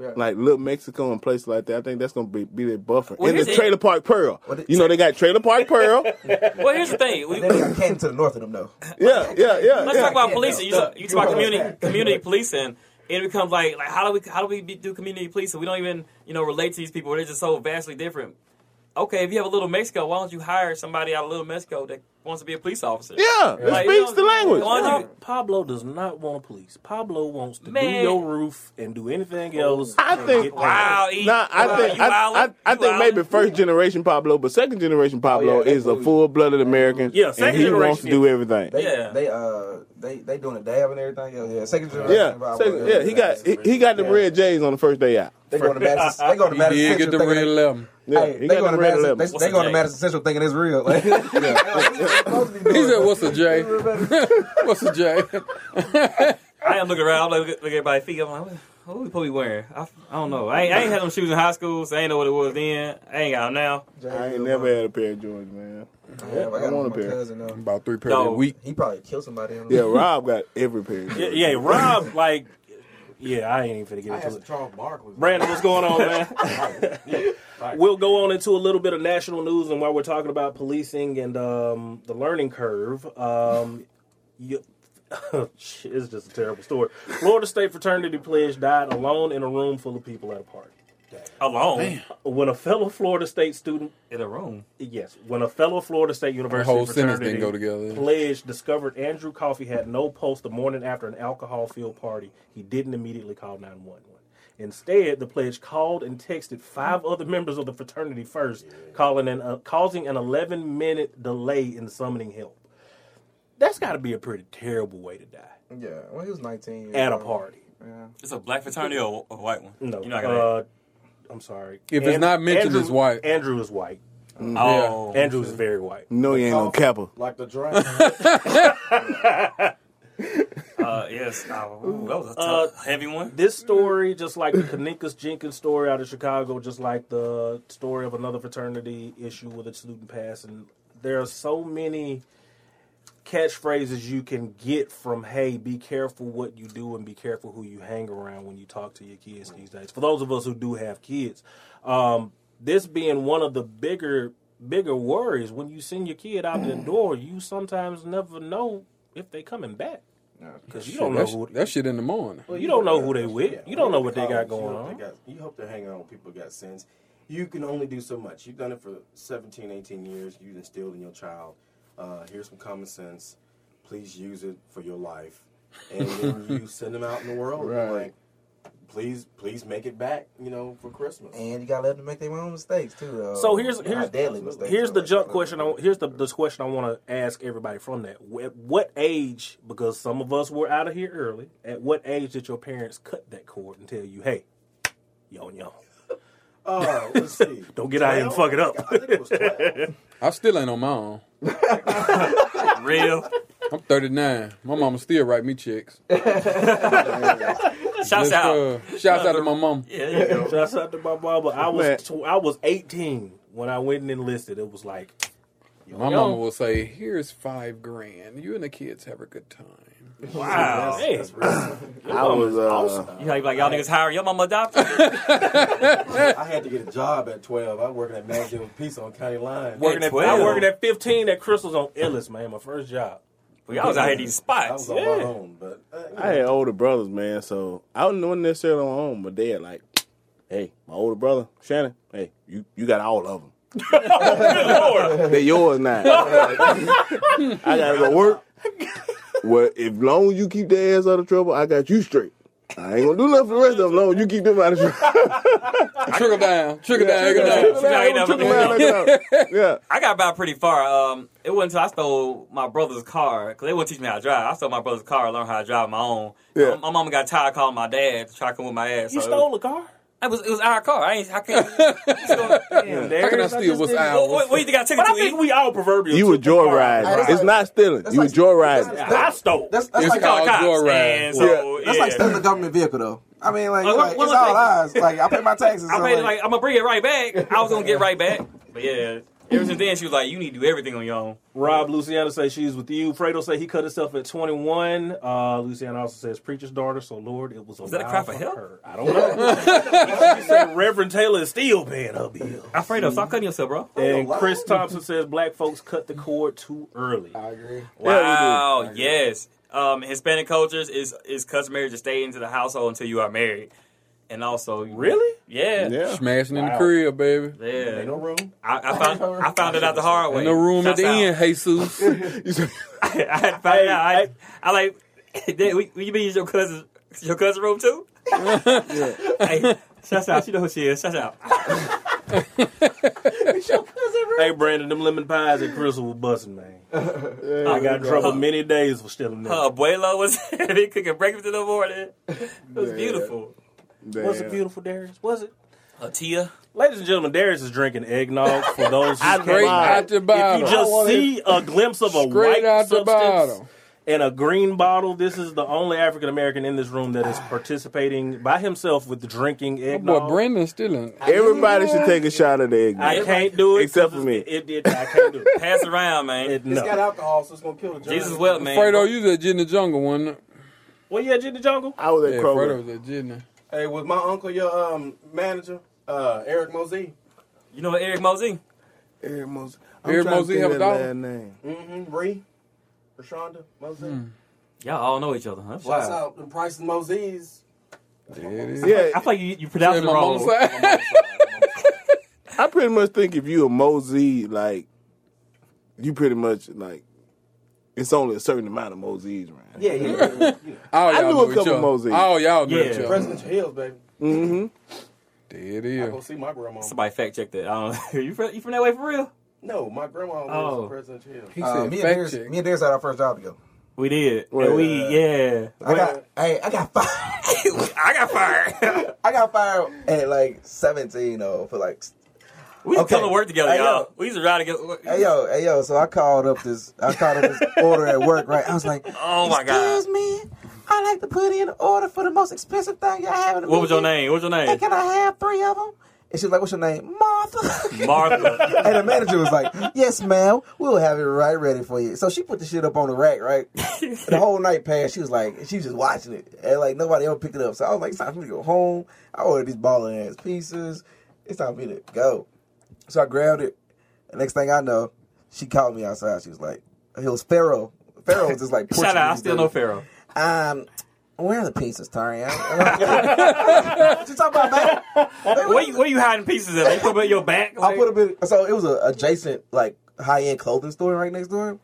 Yeah. Like Little Mexico and places like that, I think that's gonna be, be their buffer. Well, and the here's the- Trailer Park Pearl, What it- you know they got Trailer Park Pearl. [laughs] Well, here's the thing. We, Then they got [laughs] Canton to the north of them though. yeah, yeah, yeah. let's yeah. talk about policing. You, talk- you talk about community [laughs] community policing, and it becomes like like how do we how do we be, do community policing? We don't even you know relate to these people. They're just so vastly different. Okay, if you have a little Mexico, why don't you hire somebody out of Little Mexico that wants to be a police officer? Yeah, it Like, speaks you know, the language. why don't Pablo does not want a police. Pablo wants to Man. do your roof and do anything else. I think- Wow, E. Nah, I Wow, think you I, I. I You think maybe first generation Pablo, but second generation Pablo Oh, yeah, is a full blooded American. Yeah, and he generation, wants to do everything. They, Yeah. they uh they they doing a dab and everything. Yeah, yeah. Second generation. Yeah, Bible, second, yeah, he got he, he got the red J's on the first day out. They going to Madison. [laughs] They going to Madison. did Central get the thinking red they- eleven. Yeah, Hey, they going to Madison. They, they going to Madison Central thinking it's real. [laughs] Like, [laughs] He said, "What's a J? [laughs] What's a J?" I am looking around, like, look, at- look at everybody's feet. I'm like, what, what we supposed to be wearing? I, I don't know. I ain't, I ain't had them shoes in high school, so I ain't know what it was then. I ain't got them now. I ain't never had a pair of Jordans, man. Yeah, I I want a pair. cousin. Though. About three pairs No. a week. He probably killed somebody. In them. Yeah, Rob got every pair. Yeah, yeah, Rob, like, yeah, I ain't even finna get I into it. Charles Barkley. Brandon, what's going on, man? [laughs] we'll go on into a little bit of national news, and while we're talking about policing and um, the learning curve, um, you, [laughs] it's just a terrible story. Florida State fraternity pledge died alone in a room full of people at a party. Alone When a fellow Florida State student in a room. Yes, when a fellow Florida State University whole sentence fraternity didn't go together. pledge discovered Andrew Coffey had no pulse the morning after an alcohol-filled party, he didn't immediately call 911. Instead, the pledge called and texted five other members of the fraternity first, calling an, uh, causing an 11-minute delay in summoning help. That's got to be a pretty terrible way to die Yeah, well, he was 19. at a party. Yeah. It's a black fraternity or a white one? No, You're not gonna. uh, I'm sorry. If it's not mentioned, Andrew, it's white. Andrew is white. oh, Andrew is very white. No, he ain't no Kappa. Like the draft. [laughs] [laughs] uh, yes. Oh, ooh, that was a tough, heavy one. this story, just like the Kenneka Jenkins story out of Chicago, just like the story of another fraternity issue with a student pass, and there are so many catchphrases you can get from "Hey, be careful what you do and be careful who you hang around when you talk to your kids these days." For those of us who do have kids, um, this being one of the bigger bigger worries when you send your kid out the [clears throat] door, you sometimes never know if they coming back because you don't know That, who that shit in the morning. well, you don't know who they with. Yeah, You don't know what they got going you on. got- you hope they're hanging out with people who got sense. You can only do so much. You've done it for 17, 18 years. You've instilled in your child. Uh, here's some common sense. Please use it for your life. And then [laughs] you send them out in the world. Right. Like, please, please make it back. You know, for Christmas. And you gotta let them make their own mistakes too. Though. So here's here's deadly mistakes. here's the like, jump uh, question. I, here's the this question I want to ask everybody from that. At what age? Because some of us were out of here early. At what age did your parents cut that cord and tell you, "Hey, yo, on your own. Oh, let's see. [laughs] Don't get out here and fuck it up." I think it was 12. [laughs] I still ain't on my own. [laughs] Real. I'm 39. My mama still write me checks. [laughs] Shouts Just, out. uh, shouts out to my mom. Yeah, there you go. Shouts out to my mama. I was tw- I was 18 when I went and enlisted. It was like My mama will say, "Here's five grand. You and the kids have a good time." Wow. Hey, I was uh, You like, like y'all niggas hire your mama adopted? [laughs] I had to get a job at 12. I was working at Magdale Pizza on County Line. working at, 12. I working at 15 at Crystals on Ellis, man. My first job. Well, y'all was out here these I was spots. on Yeah. my own, but uh, you I had older brothers, man, so I wasn't necessarily on my own, but they had like, hey, my older brother, Shannon, hey, you, you got all of them. [laughs] They're yours now. [laughs] I gotta go work. Well, if long as you keep their ass out of trouble, I got you straight. I ain't gonna do nothing for the rest of them. Long as you keep them out of trouble. [laughs] Trickle down, trickle down, trickle down. down. Trickle down. Down, trickle down. Yeah. [laughs] I got by pretty far. Um, it wasn't until I stole my brother's car because they wouldn't teach me how to drive. I stole my brother's car, learned how to drive my own. Yeah. My, my mama got tired of calling my dad to try to come with my ass. You so stole a car? It was it was our car. I ain't. I can't. [laughs] Damn, How can I steal what's what, ours? what, what you think I took But it I to? think E? we all proverbial. You were took joyriding. Hey, that's It's not stealing. that's You were like- joyriding. that's- I stole. That's that's It's like called Cops, joyride. and so, that's yeah. like stealing a government vehicle though. I mean, like, Uh, like, well, it's all like- ours. Like I pay my taxes. I so, paid it like I'm gonna bring it right back. I was gonna get right back, but yeah. Ever since then, she was like, "You need to do everything on your own." Rob Luciana say she's with you. Fredo say he cut himself at 21. Uh, Luciana also says preacher's daughter. So Lord, it was a Was that a cry for help? her. I don't know. [laughs] she said Reverend Taylor is still paying her bill. Alfredo, stop cutting yourself, bro. And Chris Thompson says black folks cut the cord too early. I agree. Wow. yes. Um, Hispanic cultures is is customary to stay into the household until you are married, and also Really? Yeah. Yeah. Smashing in the Wow. crib, baby. Yeah. ain't no room. I, I found I found it out the hard way. In the room at Shouts the out. end, Jesus. [laughs] I had to find out. I, I like. [laughs] Dad, we- you been use your cousin your cousin room too? Hey, shouts out. You know who she is. Shouts out. [laughs] Hey, Brandon, them lemon pies at Crystal was busting, man. I got in trouble many days for stealing them. Her abuela was he cooking breakfast in the morning. It was beautiful. Was it beautiful, Darius? Was it? Her Tia. Ladies and gentlemen, Darius is drinking eggnog for those who I can't- Straight out the If you just see a glimpse of a Straight white out the substance bottle. and a green bottle, this is the only African American in this room that is participating by himself with drinking My eggnog. boy Brendan's still in. Everybody should take a shot of the eggnog. I can't do it except for me. It, it, I can't do it. [laughs] Pass around, man. it It's got alcohol, so it's gonna kill the germs. Jesus wept, man. Fredo, you was at Gin the Jungle one. Well, yeah, in the jungle. I was at Yeah, Kroger. Fredo was at Gin. Hey, was my uncle your um manager, uh, Eric Mosey? You know Eric Mosey? Eric Mosey. Eric trying to Mosey think have a that daughter? last name. Mm-hmm. Bree, Rashonda Mosey. Y'all all know each other, huh? Shouts out the Price and Mosey's. There. Yeah, I feel like you, you pronounced it wrong. [laughs] I pretty much think if you a Mosey, like you pretty much like it's only a certain amount of Moses around. Yeah, yeah. yeah, yeah. [laughs] All I knew a know each couple other. Mosey. All y'all know Yeah. each. Presidential Hills, baby. Mm-hmm. There it I go see my grandma. Somebody fact checked that. I don't [laughs] you, from, you from that way for real? No, my grandma was Oh. in Presidential Hills. He Uh, said me, and fact Darius, check. me and Darius had our first job together. We did. Well, and we, yeah. I got, hey, I got fired. [laughs] I got fired. I got fired at like 17 though for like. We to come Okay. to work together, Hey, y'all. yo. We used to ride together. Hey yo, hey yo. So I called up this. I called up this [laughs] order at work. Right. I was like, Oh my God. Excuse me. I like to put in an order for the most expensive thing y'all have in the What was your name? What was your Hey, name? can I have three of them? And she's like, "What's your name, Martha?" [laughs] Martha. [laughs] and the manager was like, "Yes, ma'am. We'll have it right ready for you." So she put the shit up on the rack, right? The whole night passed. She was like, she was just watching it, and like nobody ever picked it up. So I was like, "It's time for me to go home." I ordered these balling ass pieces. It's time for me to go. So I grabbed it. The next thing I know, she called me outside. She was like, "It was Pharaoh." Pharaoh was just like [laughs] Shout out. I still know Pharaoh. Um, where are the pieces, Tarian? [laughs] what you talking about, man? Where you, where you hiding pieces at? They put them in your back? I put them in. So it was a adjacent like high end clothing store right next door.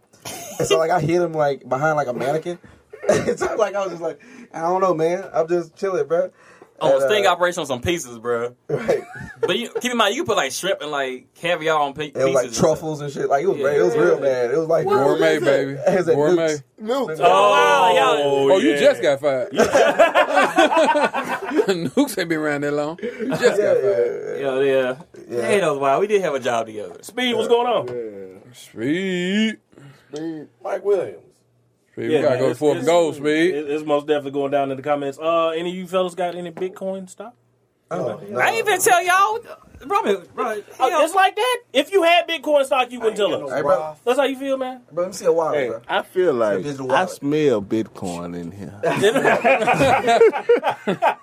And so like I hid him like behind like a mannequin. [laughs] and so like I was just like, I don't know, man. I'm just chilling, bro. On And, a sting uh, operation on some pieces, bro. Right. But you, keep in mind, you put like shrimp and like caviar on pe- pieces. It was like truffles and shit. Like it was, it was real bad. It was like Gourmet, baby. It was at Gourmet. Duke's. Luke. stuff. Oh, wow, y'all. Oh, you just got fired. [laughs] [laughs] Nukes ain't been around that long. You just Yeah, got fired. Yeah, yeah. Yeah. Hey, that was wild. We did have a job together. Speed, what's going on? Sweet. Mike Williams. Speed, we gotta man, go it's- for the it's- goal, Speed. It's most definitely going down in the comments. Uh, any of you fellas got any Bitcoin stock? Oh, no. I even tell y'all. Bro, bro, Oh, it's like that. If you had Bitcoin stock, you wouldn't tell us. Hey, bro. That's how you feel, man. Bro, let me see a wallet, Hey, bro. I feel like I smell Bitcoin in here. [laughs] [laughs]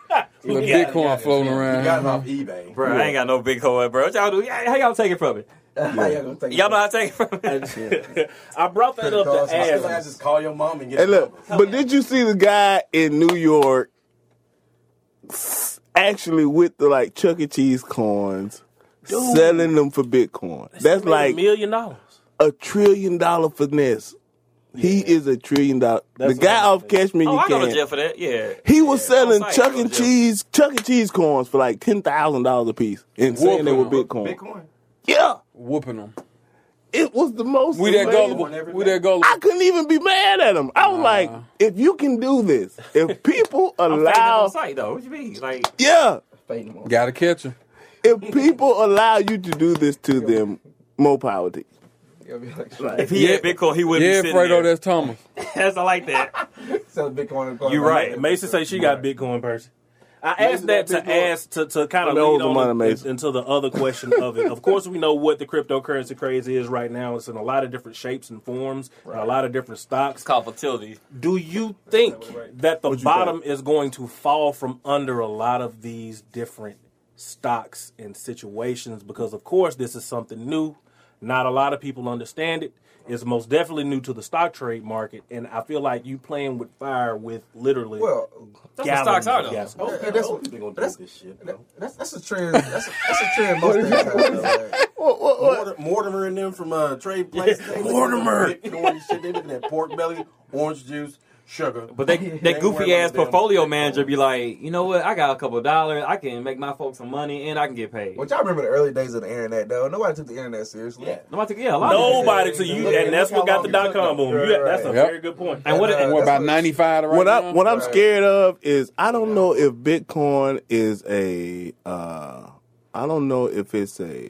Little Bitcoin yeah, floating You around. got it off eBay. bro, I ain't got no Bitcoin, bro. What y'all do? How y'all take it from me? [laughs] How y'all gonna take? Y'all know how to take it from me? [laughs] I brought that up to cards, I ask. to just call your mom and get Hey, it. look, but did you see the guy in New York actually with the like Chuck E. Cheese coins selling them for Bitcoin? That's Made a like million dollars. a trillion dollar finesse. He is a trillion dollar. That's the guy what off Catch Me Oh, You I go to Can. jail for that. Yeah. He was selling Chuck I E. Cheese Chuck E. Cheese coins for like ten thousand dollars a piece, and saying they were Bitcoin. Bitcoin. Yeah, Whooping them. it was the most. We that amazing- gullible. We that gullible. I couldn't even be mad at him. I was like, if you can do this, if [laughs] people I'm allow, on site though. What you mean? Like, yeah, Fading. Gotta catch him. if people allow you to do this to them, more power to you. Like, if he had Bitcoin, he wouldn't Yeah, be sitting Fredo, there. that's Thomas. [laughs] That's I like that. [laughs] sell Bitcoin. and You right. Mason say she got Bitcoin person. I asked that to ask to, to kind of Let me hold lead the on in- into the other question of it. Of course, we know what the cryptocurrency craze is right now. It's in a lot of different shapes and forms, and a lot of different stocks. It's called fertility. Do you think that the bottom is going to fall from under a lot of these different stocks and situations? Because, of course, this is something new. Not a lot of people understand it. It's most definitely new to the stock trade market, and I feel like you playing with fire with literally Well, That's what stocks are, of though. gasoline. Yeah, that's what- People gonna that's- do this shit. that, that's that's a trend. That's a, that's a trend most [laughs] things [laughs] have. What, what, what? Mortimer, Mortimer and them from uh, Trade Place. Mortimer. Bitcoin shit. They looking at pork belly, orange juice, sugar. But [laughs] they, They that ain't goofy ass about the damn portfolio Bitcoin. manager be like, you know what? I got a couple of dollars. I can make my folks some money and I can get paid. But y'all remember the early days of the internet, though. Nobody took the internet seriously. Yeah. Nobody think, yeah, a lot of Nobody people- to you, and that's what got the dot com boom. though. You- that's a Yep. very good point. And what? Uh, What That's about 95 right What now? I what I'm scared of is I don't know if Bitcoin is a uh, I don't know if it's a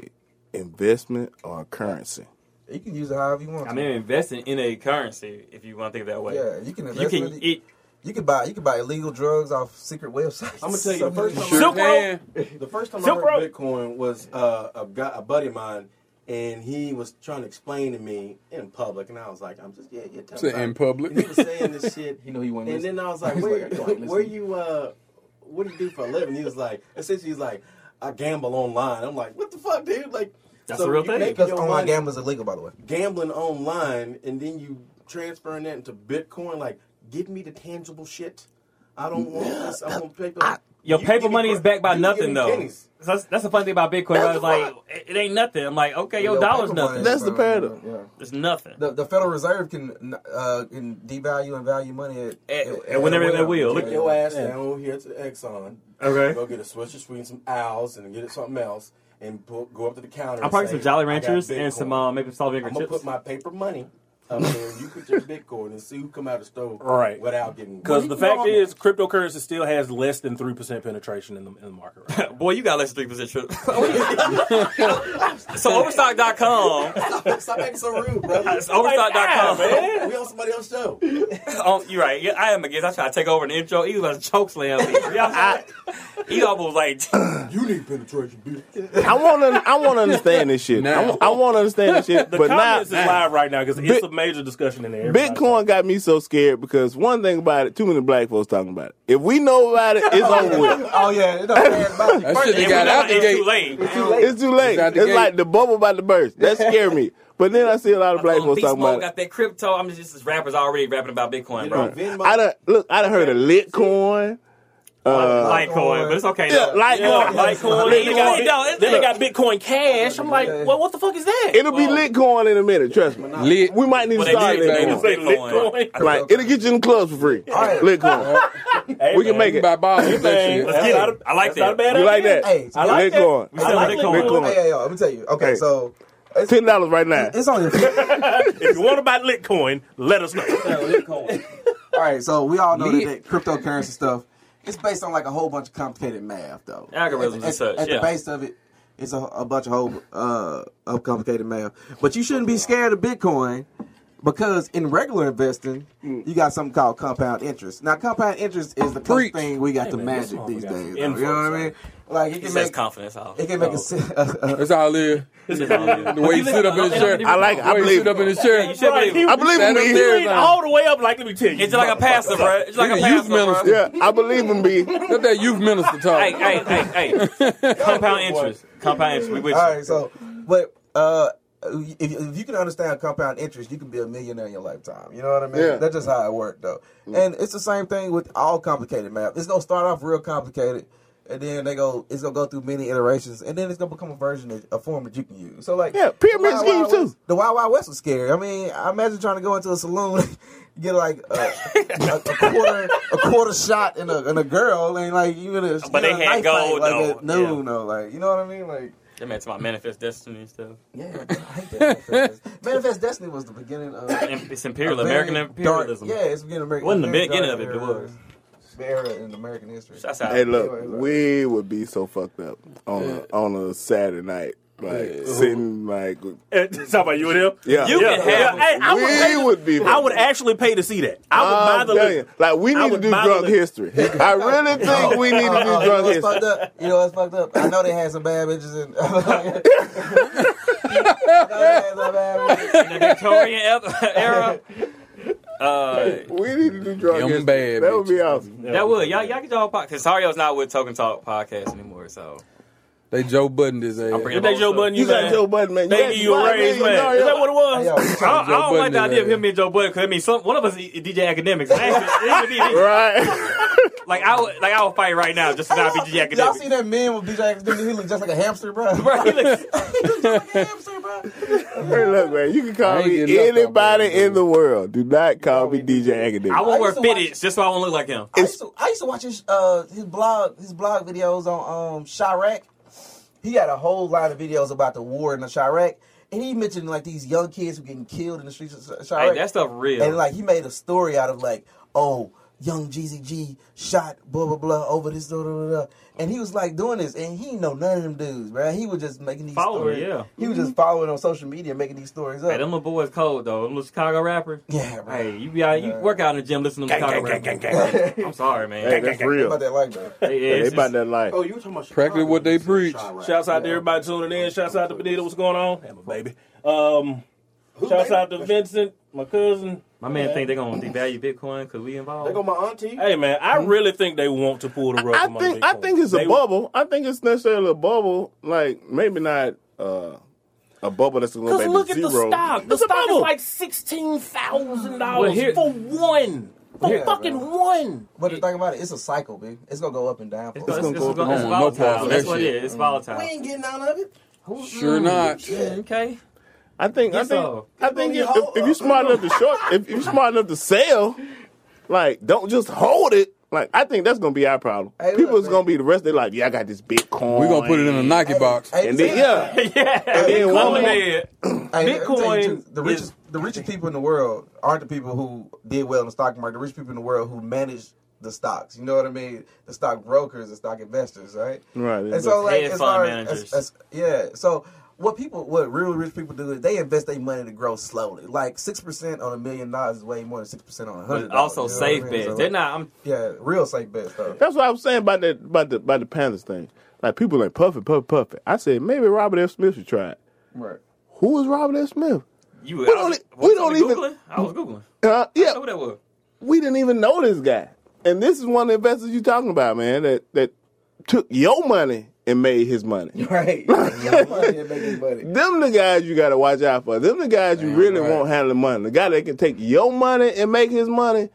investment or a currency. You can use it however you want. I to. mean, investing in a currency, if you want to think of that way. yeah, you can You invest in can it. eat. You can buy you can buy illegal drugs off secret websites. I'm gonna tell you, the [laughs] first time, Sure Silk can. the first time Silk I heard Road. Bitcoin was uh, a guy, a buddy of mine, and he was trying to explain to me in public, and I was like, I'm just yeah, yeah. Tell me Say about in it. public. And he was saying this [laughs] shit, You know he wasn't. and then I was [laughs] like, where, like, "I ain't where listening." you? Uh, what do you do for a living? He was like, essentially, he's like, I gamble online. I'm like, what the fuck, dude? Like, That's so a real you thing. because your online gambling is illegal, by the way. gambling online, and then you transferring that into Bitcoin. Like, give me the tangible shit. I don't want this. I want paper. Your You paper give me money is backed by nothing though. pennies. So that's, that's the funny thing about Bitcoin. I was like, it, it ain't nothing. I'm like, okay, your Your dollar's nothing. That's the about- paradox. Yeah. It's nothing. The, the Federal Reserve can uh, can devalue and value money at, At- at- at whenever they will. Take Look- your ass down over here to Exxon. Okay. Go get a Swisher between some owls and get it something else and pu- go up to the counter. I'm probably some Jolly Ranchers and some uh, maybe salt vinegar I'm gonna chips. put my paper money up there. You put your Bitcoin and see who come out of the store Right. without getting. Because the fact is, cryptocurrency still has less than three percent penetration in the in the market. Right now. [laughs] Boy, you got less than three percent trip. [laughs] Oh, so overstock.com. [laughs] Stop acting so rude, bro. It's overstock.com, man. We on somebody else's show. Oh, you're right. Yeah, I am against. I try to take over an intro. He was about to choke slam me. I, he almost like, [clears throat] You need penetration, bitch. I want to. I want to understand this shit. I, Now. want to understand this shit. The but now, comments is live right now because it's a major discussion in there. Everybody- Bitcoin got me so scared because one thing about it, too many black folks talking about it. If we know about it, it's [laughs] over with. [laughs] Oh yeah, it don't matter about [laughs] it. That shit they got out know the it's gate. too late. It's too late. It's out It's, the like the bubble about to burst. That scared me. But then I see a lot of black folks talking about it. got that crypto. I'm just this rappers already rapping about Bitcoin, bro. Venmo. I done look. I done heard of Litcoin. Uh, Litecoin, but it's okay. yeah, though. Litecoin. Yeah, Litecoin. Then Then they got, got- no, then they got Bitcoin Cash. I'm like, well, what the fuck is that? It'll be Litcoin in a minute. Trust me. Lit. We might need Well, to start did- they Litcoin. did say Bitcoin. Like it'll get you in the clubs for free. Litcoin. Hey, We can make it. Buy balls with that Hey, shit. that's get it. a- I like that's that. Not a bad You like that? Hey, I like that. Litcoin. We like like Bitcoin. Bitcoin. Hey, hey, yo, let me tell you. Okay, Hey. so it's, Ten dollars right now. it's only a. [laughs] If you want to buy Litcoin, let us know. [laughs] All right, so we all know that, that cryptocurrency stuff it's based on like a whole bunch of complicated math, though. Algorithms at, and at- such, At yeah. the base of it, it's a, a bunch of whole uh, of complicated math. But you shouldn't be scared of Bitcoin because in regular investing, you got something called compound interest. Now, compound interest is the close Preach. thing we got Hey, to man, magic these days. some You know what I mean? Like it He can says make confidence off. it can make a, si- a, That's all it is. The way you sit up in the chair. I like it. I The you believe sit up in the his chair. You Right, believe I believe Stand him. up B. there. He went all the way up. Like, let me tell you, It's like a pastor, bro. It's like a He pastor, youth bro. minister. Yeah, I believe him. [laughs] B. Let that youth minister talk. Hey, hey, hey, hey. [laughs] Compound interest. Compound interest. We with All you. right, so but uh, if, if you can understand compound interest, you can be a millionaire in your lifetime. You know what I mean? Yeah. That's just how it worked, though. Mm. And it's the same thing with all complicated math. It's gonna start off real complicated, and then they go, it's gonna go through many iterations, and then it's gonna become a version, of, a form that you can use. So like, Yeah, pyramid the schemes, too. The Wild Wild West was scary. I mean, I imagine trying to go into a saloon. [laughs] Get like a, a, a quarter, a quarter shot in a, in a girl, and like you in a, But they had knife fight, gold, like though. at noon, though. Like you know what I mean? Like That man to my manifest destiny stuff. yeah, I hate that. Manifest, Manifest Destiny was the beginning of It's imperial, a very American dark- imperialism. yeah, it's beginning of American. Wasn't the beginning of it, it was. Era in American history. Shouts out. Hey, look, we would be so fucked up on a on a Saturday night, like sitting like Eh, [laughs] Talk about you and him. yeah. You Yeah, can yeah. have Hey, I would, We pay, would be I would actually pay to see that. I would buy the. telling you, like we need to do buy drunk history. [laughs] I really think we need to do you know drunk history. fucked up? You know what's fucked up? I know they had some bad bitches in. [laughs] I know they had some bad bitches. In the Victorian era. Uh, We need to do drunk Them history. bad that would be awesome. that would y'all y'all get y'all podcast. Cause Sario's not with Token Talk podcast anymore, so They Joe Budden this ass. I'm bringing they Joe Budden you, You got? Joe Budden, man. They had give you a five raise, million man. dollars. Is that what it was? Hey, yo, I, I don't Joe like the idea of him being Joe Budden because I mean, some one of us is DJ Akademiks. I ain't- it ain't gonna be me. Right. [laughs] Like I would, like I would fight right now just to not be DJ Akademiks. Y'all see that man with DJ Academy? He look just like a hamster, bro. Bro, [laughs] he looks- [laughs] just like a hamster, bro. hey, look, man. You can call me anybody off in the world. Do not call me DJ Academic. I won't wear used fitteds just so I won't look like him. I used, to, I used to watch his uh his blog his blog videos on um Chiraq. He had a whole line of videos about the war in the Chiraq, and he mentioned like these young kids who getting killed in the streets of Hey, that stuff real. and like he made a story out of like, oh, young Jeezy G shot blah blah blah over this blah, blah, blah, blah. and he was like doing this, and he didn't know none of them dudes, bro. He was just making these Follower, stories. yeah. He was just following on social media, making these stories up. Hey, them little boys cold though. Them little Chicago rappers. yeah, bro. Hey, you be out, you work out in the gym listening to them Chicago rappers. I'm sorry, man. Hey, that's How real. about that like that? Hey, Yeah, it's they about that life. Oh, you were talking about Practically Chicago. what they You preach. Shouts out to everybody tuning in. Shouts out to Benita. What's going on? Hey, my baby. Um, shouts out to Vincent, my cousin. My man think they're gonna devalue Bitcoin because we involved. There go my auntie. Hey, man, I really think they want to pull the rug I from under think I think it's a bubble. I think it's necessarily a bubble. Like maybe not uh, a bubble that's going to Because go look at to the stock. The It's stock is like sixteen thousand dollars here- for one. for Yeah, fucking bro. one. But the thing about it, it's a cycle, man. It's gonna go up and down. It's, for it's, us. it's, go it's, up and it's down. No volatile. That's what it shit. is. It's volatile. We ain't getting out of it. Sure not. Mm, Okay. I think I think so. I think if, if, if you're smart enough to short, if you're smart enough to sell, like don't just hold it. Like I think that's gonna be our problem. Hey, People is gonna be the rest of their life. Yeah, I got this Bitcoin. We're gonna put it in a Nike box. Hey, and then yeah, [laughs] yeah. [laughs] and then Come one more- Hey, let me tell you Bitcoin too, the is- richest, the richest people in the world aren't the people who did well in the stock market. The rich people in the world who manage the stocks. You know what I mean? The stock brokers, the stock investors, right? right. And so, like, as fund far managers. as, as, yeah, so what people, what real rich people do is they invest their money to grow slowly. Like six percent on a million dollars is way more than six percent on a hundred. But also you know safe what I mean? bets. So, They're like, not. I'm, Yeah, real safe bets though. That's what I was saying about that about the about the Panthers thing. Like people like puff it, puff it, puff it. I said maybe Robert F. Smith should try it. Right. Who is Robert F. Smith? you. We don't- was we don't even- Googling? I was googling. Uh, yeah, I know who that was. we didn't even know this guy. And this is one of the investors you talking about, man, that that took your money and made his money. [laughs] Right. [laughs] Money and money. Them the guys you gotta watch out for. Them the guys you really right. won't handle money. The guy that can take your money and make his money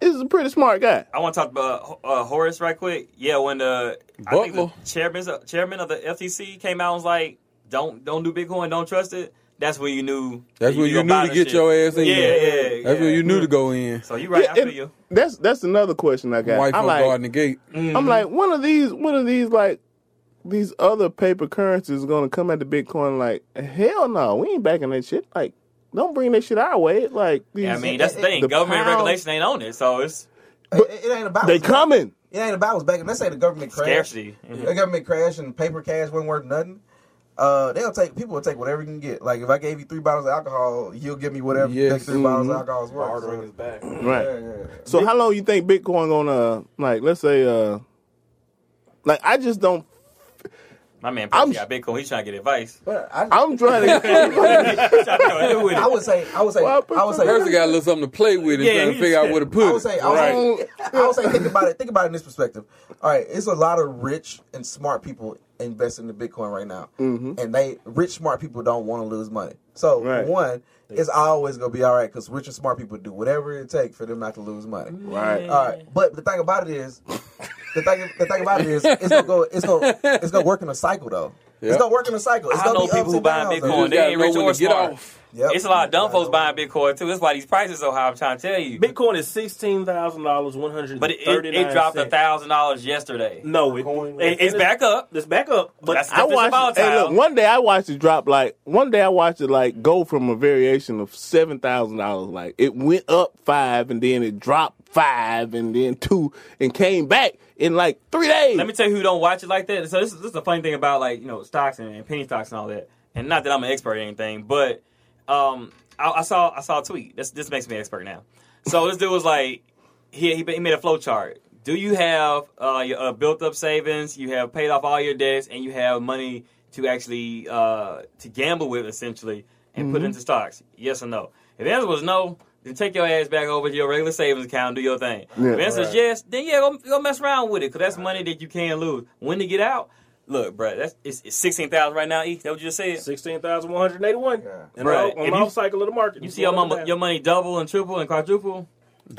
is a pretty smart guy. I want to talk about uh, Horace right quick. Yeah, when the I think the Butler. chairman chairman of the FTC came out and was like, "Don't don't do Bitcoin, don't trust it." That's when you knew. That's that when you gonna knew to get shit. your ass in Yeah, there. yeah, That's yeah. when you knew to go in. So you right, Yeah, I feel and you. That's that's another question I got. White I'm like, the gate. I'm like, one of these, one of these, like these other paper currencies is gonna come at the Bitcoin. Like, hell no, we ain't backing that shit. Like, don't bring that shit our way. Like, these, Yeah, I mean, that's the thing. the Government pound- regulation ain't on it, so it's It, it ain't about They coming. It ain't about what's backing. Let's say the government crash. scarcity. Mhm. The government crash and paper cash wasn't worth nothing. Uh, they'll take people will take whatever you can get. Like if I gave you three bottles of alcohol, you'll give me whatever Yes. three bottles Mm-hmm. of alcohol is worth. Bartering So, is back. Right. yeah, yeah. So how long you think Bitcoin gonna like? Let's say, uh like I just don't. My man I'm- got Bitcoin. He's trying to get advice. But I, I'm trying to. He's [laughs] trying to know what to do with it. I would say, I would say, Well, I would say, First, got a little something to play with and Yeah, trying to he figure out just- where to put I would say, I would, say, I would say, think about it. Think about it in this perspective. All right, it's a lot of rich and smart people investing in Bitcoin right now, Mm-hmm. and they rich smart people don't want to lose money. So Right. one, it's always gonna be all right because rich and smart people do whatever it takes for them not to lose money. Right. All right, but the thing about it is, the thing, the thing about it is, it's gonna go, it's gonna, it's gonna work in a cycle though. Yeah. It's gonna work in a cycle. It's I gonna know be people who and buying though. Bitcoin. They ain't rich when or to get smart. off. Yep. It's a lot of dumb folks buying Bitcoin too. That's why these prices so high. I'm trying to tell you. Bitcoin is sixteen thousand dollars, one hundred. But it, it, it dropped a thousand dollars yesterday. No, it, it- It's back up. It's back up, but That's- I watched. volatile. Hey, look, one day I watched it drop like. One day I watched it like go from a variation of seven thousand dollars. Like it went up five and then it dropped five and then two and came back in like three days. Let me tell you who don't watch it like that. So this is, this is the funny thing about like you know stocks and, and penny stocks and all that. And not that I'm an expert or anything, but um, I, I saw I saw a tweet. This this makes me an expert now. So this dude was like, he he, he made a flow chart. Do you have uh, your uh, built up savings? You have paid off all your debts, and you have money to actually uh, to gamble with essentially and put into stocks? Yes or no? If the answer was no, then take your ass back over to your regular savings account and do your thing. Yeah. if the answer is yes, then yeah, go, go mess around with it because that's money that you can lose. When to get out? Look, bro, that's it's, it's sixteen thousand right now. E, that what you just said? sixteen thousand one hundred eighty-one. Yeah. And Right. on, on If the you- off cycle of the market, You it's see your mama, your money double and triple and quadruple.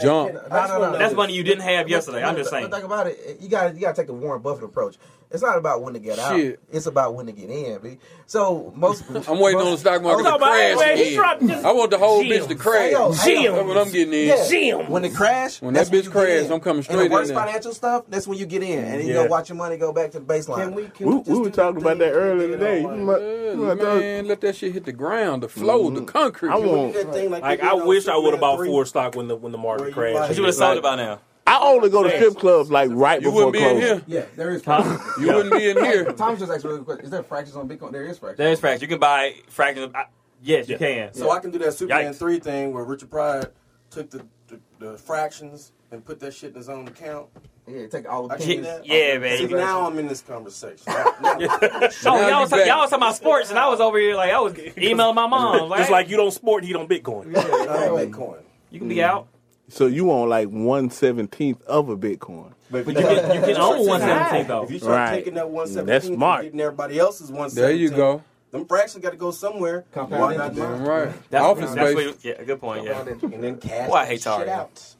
Jump. No, no, no. That's money you didn't have yesterday. I'm just saying. Think about it. You got you got to take the Warren Buffett approach. It's not about when to get out. It's about when to get in. B. So most. [laughs] I'm waiting on the stock market to crash anyway, he again. dropped just- I want the whole Jim. bitch to crash. Hey, yo, That's hey, yo. what I'm getting in. Yeah. Jim. When it crash, When that bitch you crash. I'm coming And straight the worst in there. financial stuff, that's when you get in, and then you Yeah. go watch your money go back to the baseline. Can we? Can we, just we were talking about that earlier today. on, You like, Yeah, might- you might- man, let that shit hit the ground, the flow, the mm-hmm. concrete. I want. like Like I wish I would have bought four stock when the when the market crashed. buy- But you would have sold it by now. I only go to strip clubs like right You before wouldn't be in closing. here. Yeah, there is. Huh? You wouldn't be in here. Thomas just asked a really quick. Is there fractions on Bitcoin? There is fractions. There is fractions. You can buy fractions. Of, I, yes, you can. So I can do that Superman Yikes. three thing where Richard Pryor took the, the, the fractions and put that shit in his own account. Yeah, take all the I can do that. Yeah, man. See, now I'm in this conversation. [laughs] Now- now- Oh, Now y'all you was, back. y'all was talking about sports, and I was over here like I was [laughs] emailing my mom. Like, Just like you don't sport, he don't Bitcoin. I ain't Bitcoin. you can be out, So you want like one seventeenth of a Bitcoin? But but you can you can own one seventeen though. If you start Right. taking that one That's seventeen, smart. getting everybody else's one There you go. Them fractions got to go somewhere. Compound Why not interest. mine? Right. That's, Office that's space. what, yeah, good point. Yeah. And then cash Boy, I hate shit Target. out.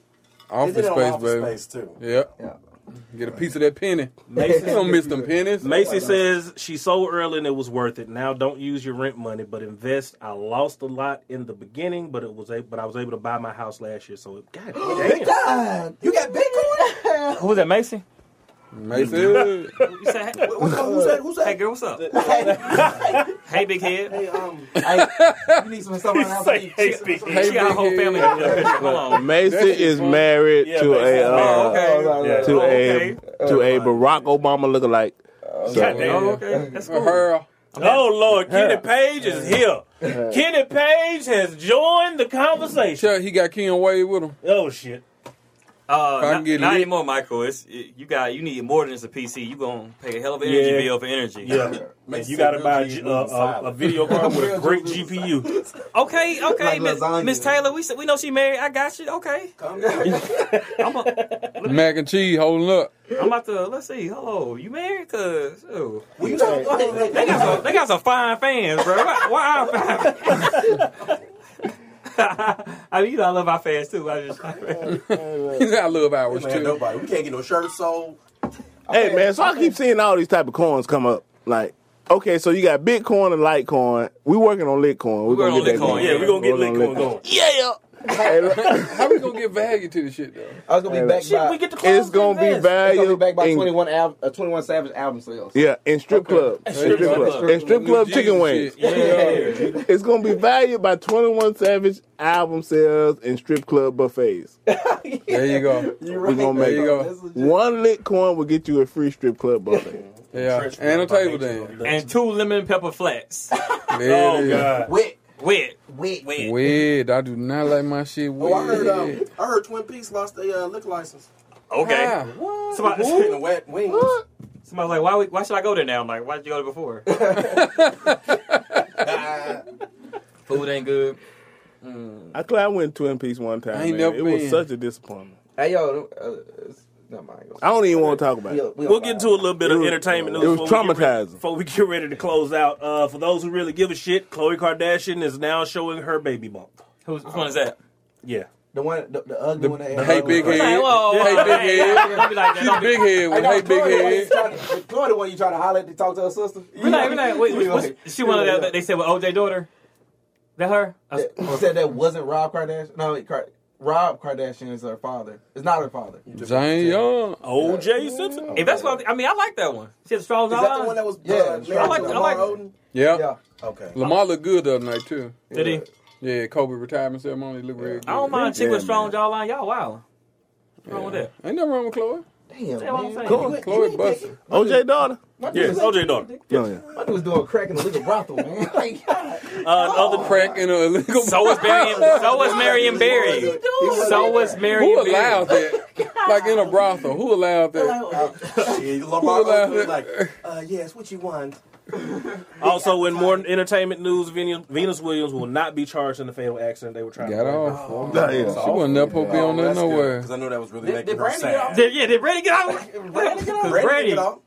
Office They did it on space, Office baby. Space too. Yep. Yeah. Get a piece of that penny. Macy- don't miss them pennies. Macy says she sold early and it was worth it. Now don't use your rent money, but invest. I lost a lot in the beginning, but it was a, but I was able to buy my house last year. So God damn. [gasps] God, you got Bitcoin? Who was that, Macy? Macy. You said, hey, Who's that? Who's that? Hey girl, what's up? hey, big head. Hey, um, hey, you need some stuff around the house. Hey, She- big some- Hey, She got a whole family. Hold on. Macy is married Yeah, to Macy's a married. uh, Oh, okay. Yeah. to Okay. a to a Barack Obama lookalike. God damn. Oh, okay. That's cool. Her. Oh Lord, Kenny Page is here. Kenny Page has joined the conversation. Sure, he got Ken Wade with him. Oh shit. Uh, I can not, get not anymore, Michael. It's it, you got you need more than just a PC. You gonna pay a hell of an energy Yeah. bill for energy. Yeah. Makes you got to buy a, Real a, a, silent. a video [laughs] card with a great GPU. Okay, okay, Like Miss Taylor. We we know she married. I got you. Okay. calm [laughs] down. I'm, a, Mac and cheese holding up. I'm about to let's see. Hello, you married? Cause oh, What you talking about? they got some they got some fine fans, bro. Why, why our fans? [laughs] [laughs] I mean, you know I love our fans too. I just [laughs] I love ours Man, too. nobody. We can't get no shirts sold. Hey man, so I keep seeing all these type of coins come up. Like, okay, so you got Bitcoin and Litecoin. We working on Litecoin. We working on get that Litecoin, going. Yeah, we're gonna get Working on Litecoin going. Yeah. How we gonna get value to the shit though? I was gonna be back. Shit, by. we get the clothes It's gonna be value It's gonna be valued backed by in, 21 al- uh, 21 Savage album sales. yeah, in strip club, in strip club. club, in strip club chicken wings. Yeah. It's gonna be valued by Twenty One Savage album sales and strip club buffets. [laughs] There you go. You're We gonna make There you go. That's legit. one Litecoin will get you a free strip club buffet. Yeah. And a table then. and two lemon pepper flats. [laughs] There Oh it is. god. Wet, Wet, wet. wet. Weird. I do not like my shit weird. Oh, I heard. Um, I heard Twin Peaks lost their uh, liquor license. Okay. How? Somebody, Getting the wet wings. somebody was like, why, why should I go there now? I'm like, why did you go there before? [laughs] [laughs] Food ain't good. I clap I went to Twin Peaks one time. I ain't man. never it was such a disappointment. Hey yo, uh, it's- never mind. I don't even want to talk about We- it. we We'll get into a little bit of entertainment news. it was before we get traumatizing. Before we get ready to close out, uh, for those who really give a shit, Khloe Kardashian is now showing her baby bump. Who's, which one is that? Yeah. The one, the, the ugly The, one. that the had- hey big Hey, head. whoa, Hey big head. Don't be like. She's big head Hey, with hey big Chloe the one you head. trying Chloe the one you trying to holler at to talk to her sister. Relax, relax. Wait, which, Yeah. which, she one of that they said with OJ daughter? That her? I was- said that wasn't Rob Kardashian. No, wait, Kar- Rob Kardashian is her father. It's not her father. Jane Young. OJ Simpson. If that's what I mean, I like that one. She had the strong Is that the one that was uh, Yeah, married I like- to I Lamar like- Odom? Yeah. Yeah. Okay. Lamar looked good the other night too. Did he? Yeah, Kobe retirement ceremony looked real good. I don't mind a chick Yeah, with strong man. jawline. Y'all wow. What's wrong with that? Ain't nothing wrong with Chloe. Damn, That's what man. saying. Chloe, Chloe busted. OJ daughter. Yes, OJ daughter. Oh, yeah. My dude was doing crack in the legal brothel, man. [laughs] Like, God. Uh, other Crack in a illegal. So was Marion. So was Marion Barry. So was Marion Who allowed Barry. that? [laughs] Like in a brothel. Who allowed that? [laughs] Yeah, Who allowed Odom was it? like, uh, yes, what you want? [laughs] Also, in more entertainment news, Venus, Venus Williams will not be charged in the fatal accident they were trying Got to avoid. off. Yeah, oh. yeah. She wasn't up to be on there nowhere. Because I know that was really Did- making did her Brandy sad. Did, yeah, did Brady get out? Brandy get off? Cause Brandy Brady, get off.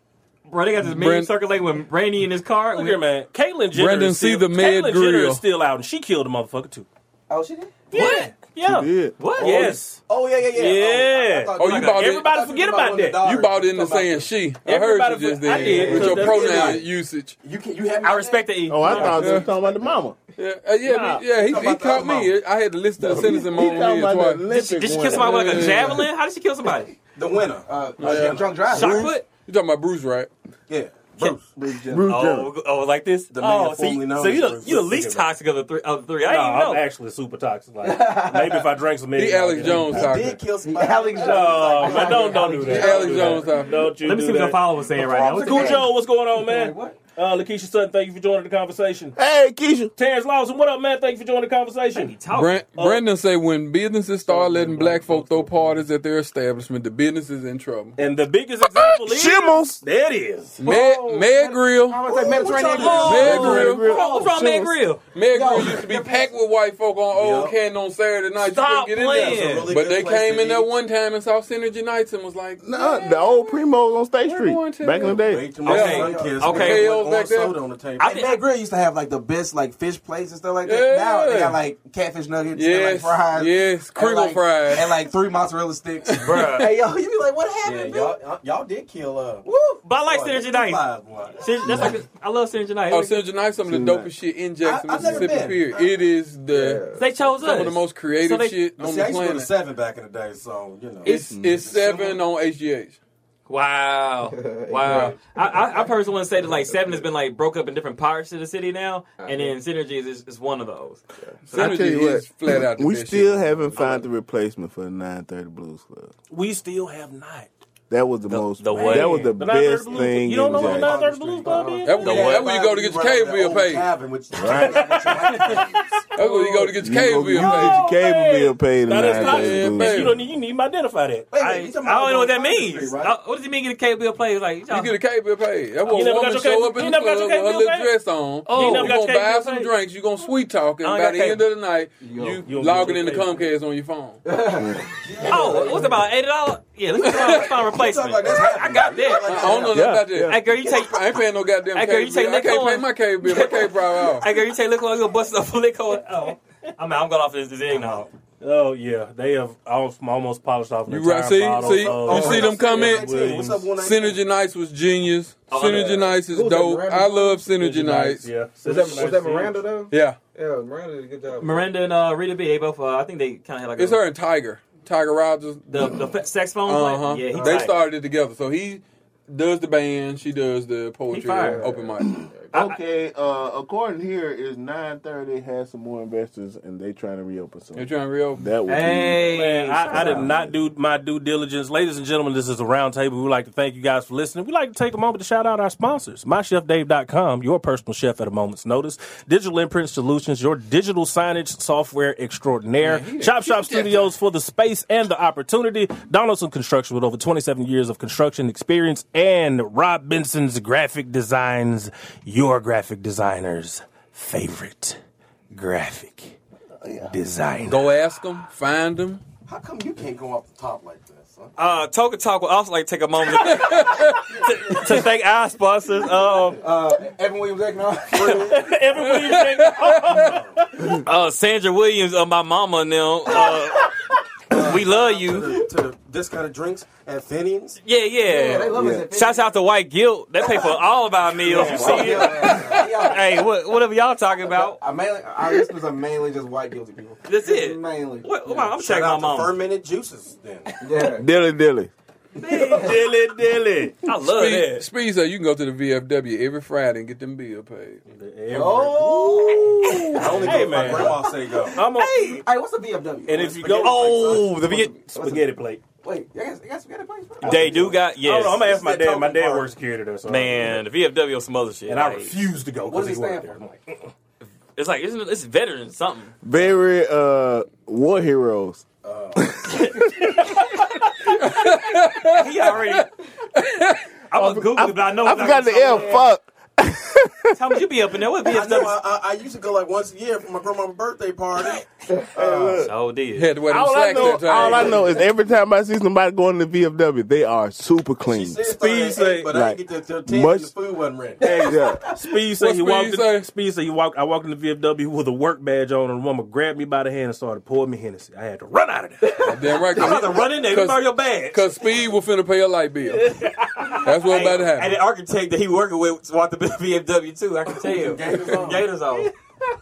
bro, they got this meme Brand- circulating with Brandy in his car. Look here, man. Caitlyn Jenner. Brendan is still, see the Med Caitlyn Jenner Grill. is still out, and she killed a motherfucker too. Oh, she did? What? Yeah. Did. What? Yes. Oh, yeah, yeah, yeah. Yeah. I thought- Oh, you I bought it- Everybody I forget you about one of the that. You bought into saying she. I heard you just then did, with your pronoun usage. You, can, you have I respect the E. Oh, I thought they Yeah. were talking about the mama. Yeah, uh, yeah, Nah. yeah. He, he caught other me. I had to listen to the sentence in my He own head about the twice. Olympic Did she kill somebody with like a javelin? How did she kill somebody? The winner. Uh, Yeah. drunk driving. Shot put? You talking about Bruce, right? Yeah. Bruce. Bruce Jenner. Oh, oh, like this? The man oh, so you, known so as you the, Bruce. you the least toxic of the three. Of the three. I No, didn't even I'm know. actually super toxic. Like, maybe if I drank some He Alex Jones He talking. did kill somebody. Alex Jones. Oh, man, don't don't do that. Alex Jones Don't you Let me see what the that. follower's saying right now. What's Cool Joe, what's going on, man? What? Uh, Lakeisha Sutton, thank you for joining the conversation. Hey, Keisha. Terrence Lawson, what up, man? Thank you for joining the conversation. talking? Brent, Oh. Brendan say when businesses start letting black folk throw parties at their establishment, the business is in trouble. And the biggest example is Shimmels. there it is. Meg, Med Grill, I was like Mediterranean. Med Grill, What's wrong, man? Grill? Med Grill used to be packed with white folk on Old Yep. Canton on Saturday night. Stop you get playing. in there. Really but they came to in there one time and saw Synergy Nights and was like, No, the old Primos on State Street back in the day. Wait till my Okay. Okay. KOs back orange there. soda on the table. I think- Med Grill used to have like the best like fish plates and stuff like that. Yeah. Now they got like catfish nuggets, and, like Yes, fries, yes, and, Kringle like, fries. and like three mozzarella sticks. Bruh. [laughs] hey yo, you be like, what yeah, happened? y'all, y'all, y'all did kill uh. Woo! But I like boy, Synergy they Nice. live, boy. Synergy- That's like I love Synergy Nice. Oh, Synergy Night, some of the Synergy dopest shit in Jackson, I- I've never Mississippi. been. Period. It is the they chose us. some of the most creative So they- shit But on see, I the used to go to planet. seven back in the day, so you know. It's it's seven on HGH. Wow, [laughs] wow. I, I, I personally want to say that like Seven has been like broke up in different parts of the city now, uh, and then Synergy is, is one of those. I tell Synergy you is flat out. The we best still shit. haven't found the replacement for the 930 Blues Club. We still have not. That was the, most. the what? that was the The 930 best Blues- thing. You don't know what the Jackson. 930 Blues Club is? That, The that what? [laughs] where you go to get your cable bill paid. Cabin, That's where you go to get your cable go get bill paid. your cable bill paid. in Now that's not. 930 Yeah, Blues. You don't need. You need to identify that. I, I don't know what that means. What does he mean get a cable bill play? Like, You get a cable bill paid. That's You when a never woman show up in the club with her cable little dress on. Oh. you You gonna buy some drinks. You gonna sweet talk, and by the end of the night, You you don't- you don't logging get into. Comcast on your phone. [laughs] oh, what's about eighty dollars? Yeah, let's find, let's find a replacement. like that's I got that. I don't know nothing Yeah, about that. Hey girl, you take. I ain't paying no goddamn Hey, girl, cable you take bill. I can't liquor pay on- my cable bill. My cable probably off. Hey girl, you take liquor, you gonna bust up liquor. Oh, I'm I'm going off this this egg now. Oh yeah, they have almost, almost polished off. You the right? See, entire bottle see, of- you see them comment. What's up, one nineteen? Synergy Nights was genius. Oh, Synergy yeah. Nights is Who's dope. I love Synergy Nights. Yeah, Was that, was that Miranda though? Yeah, Yeah, Miranda did a good job. Miranda and uh, Rita B. They both. Uh, I think they kind of had like it's a, her and Tiger. Tiger Rogers. the the saxophone. Uh huh. player? Yeah, they tight. started it together. So he does the band. She does the poetry open mic. Okay, uh, according here is 930 has some more investors and they trying to reopen some. They're trying to reopen. That would Hey, Man, I, I did not do my due diligence. Ladies and gentlemen, this is a roundtable. We would like to thank you guys for listening. We'd like to take a moment to shout out our sponsors. MyChefDave.com, your personal chef at a moment's notice. Digital Imprint Solutions, your digital signage software extraordinaire. Chop Shop Studios for the space and the opportunity. Donaldson Construction with over 27 years of construction experience. And Rob Benson's Graphic Designs, your graphic designer's favorite graphic designer. Go ask them, find them. How come you can't go off the top like this? Huh? Uh, Token Talk would also like to take a moment to, [laughs] to thank our sponsors. Um, Uh, Evan Williams Economic. [laughs] [laughs] uh, Sandra Williams, uh, my mama and them. Uh, we love To you. the, to the of drinks at Fenian's. Yeah, yeah. they love us at Shouts out to White Guilt. They pay for all of our meals. You see it? Hey, what, whatever y'all talking about. I mainly, our listeners are mainly just white guilty people. That's it. Mainly. What, what- I'm Shout checking my out to mama. fermented juices. Then Yeah. Dilly dilly. Dilly dilly. I love Speed, that. Speed said you can go to the VFW every Friday and get them bill paid. Oh. I only Hey, go if my man. grandma say go. I'm a, Hey, what's a VFW? and if you go, Oh, the V- spaghetti plate. Wait, you guys, you guys forgot to play? they do got I don't yes. know. I'm gonna ask my dad. My dad works security there, so Man, the VFW on some other shit. and I refuse to go because does he it worked there. I'm like, [laughs] It's like isn't it, it's veteran something. Very uh war heroes. [laughs] [laughs] He already. I was googling, but I know. I forgot the L fuck. How much you be up in there? What I know. VFW? I, I, I used to go like once a year for my grandma's birthday party. [laughs] Oh, did. Had to wear them All I slacks know, that time. all I know is every time I see somebody going to the VFW, they are super She clean. said Speed started say, eight, but I like, didn't get to, to ten. much- because the food wasn't ready. Yeah. Speed said What he Speed walked. say? In, Speed said he walked. I walked in the VFW with a work badge on, and a woman grabbed me by the hand and started pouring me Hennessy. I had to run out of there. Damn right. I'm about to run in there. You [laughs] Cause- your badge. Cause Speed will finna pay a light bill. That's what about to happen. And the architect that he working with walked the VFW too. I can tell you. [laughs] Gators on. Gators on.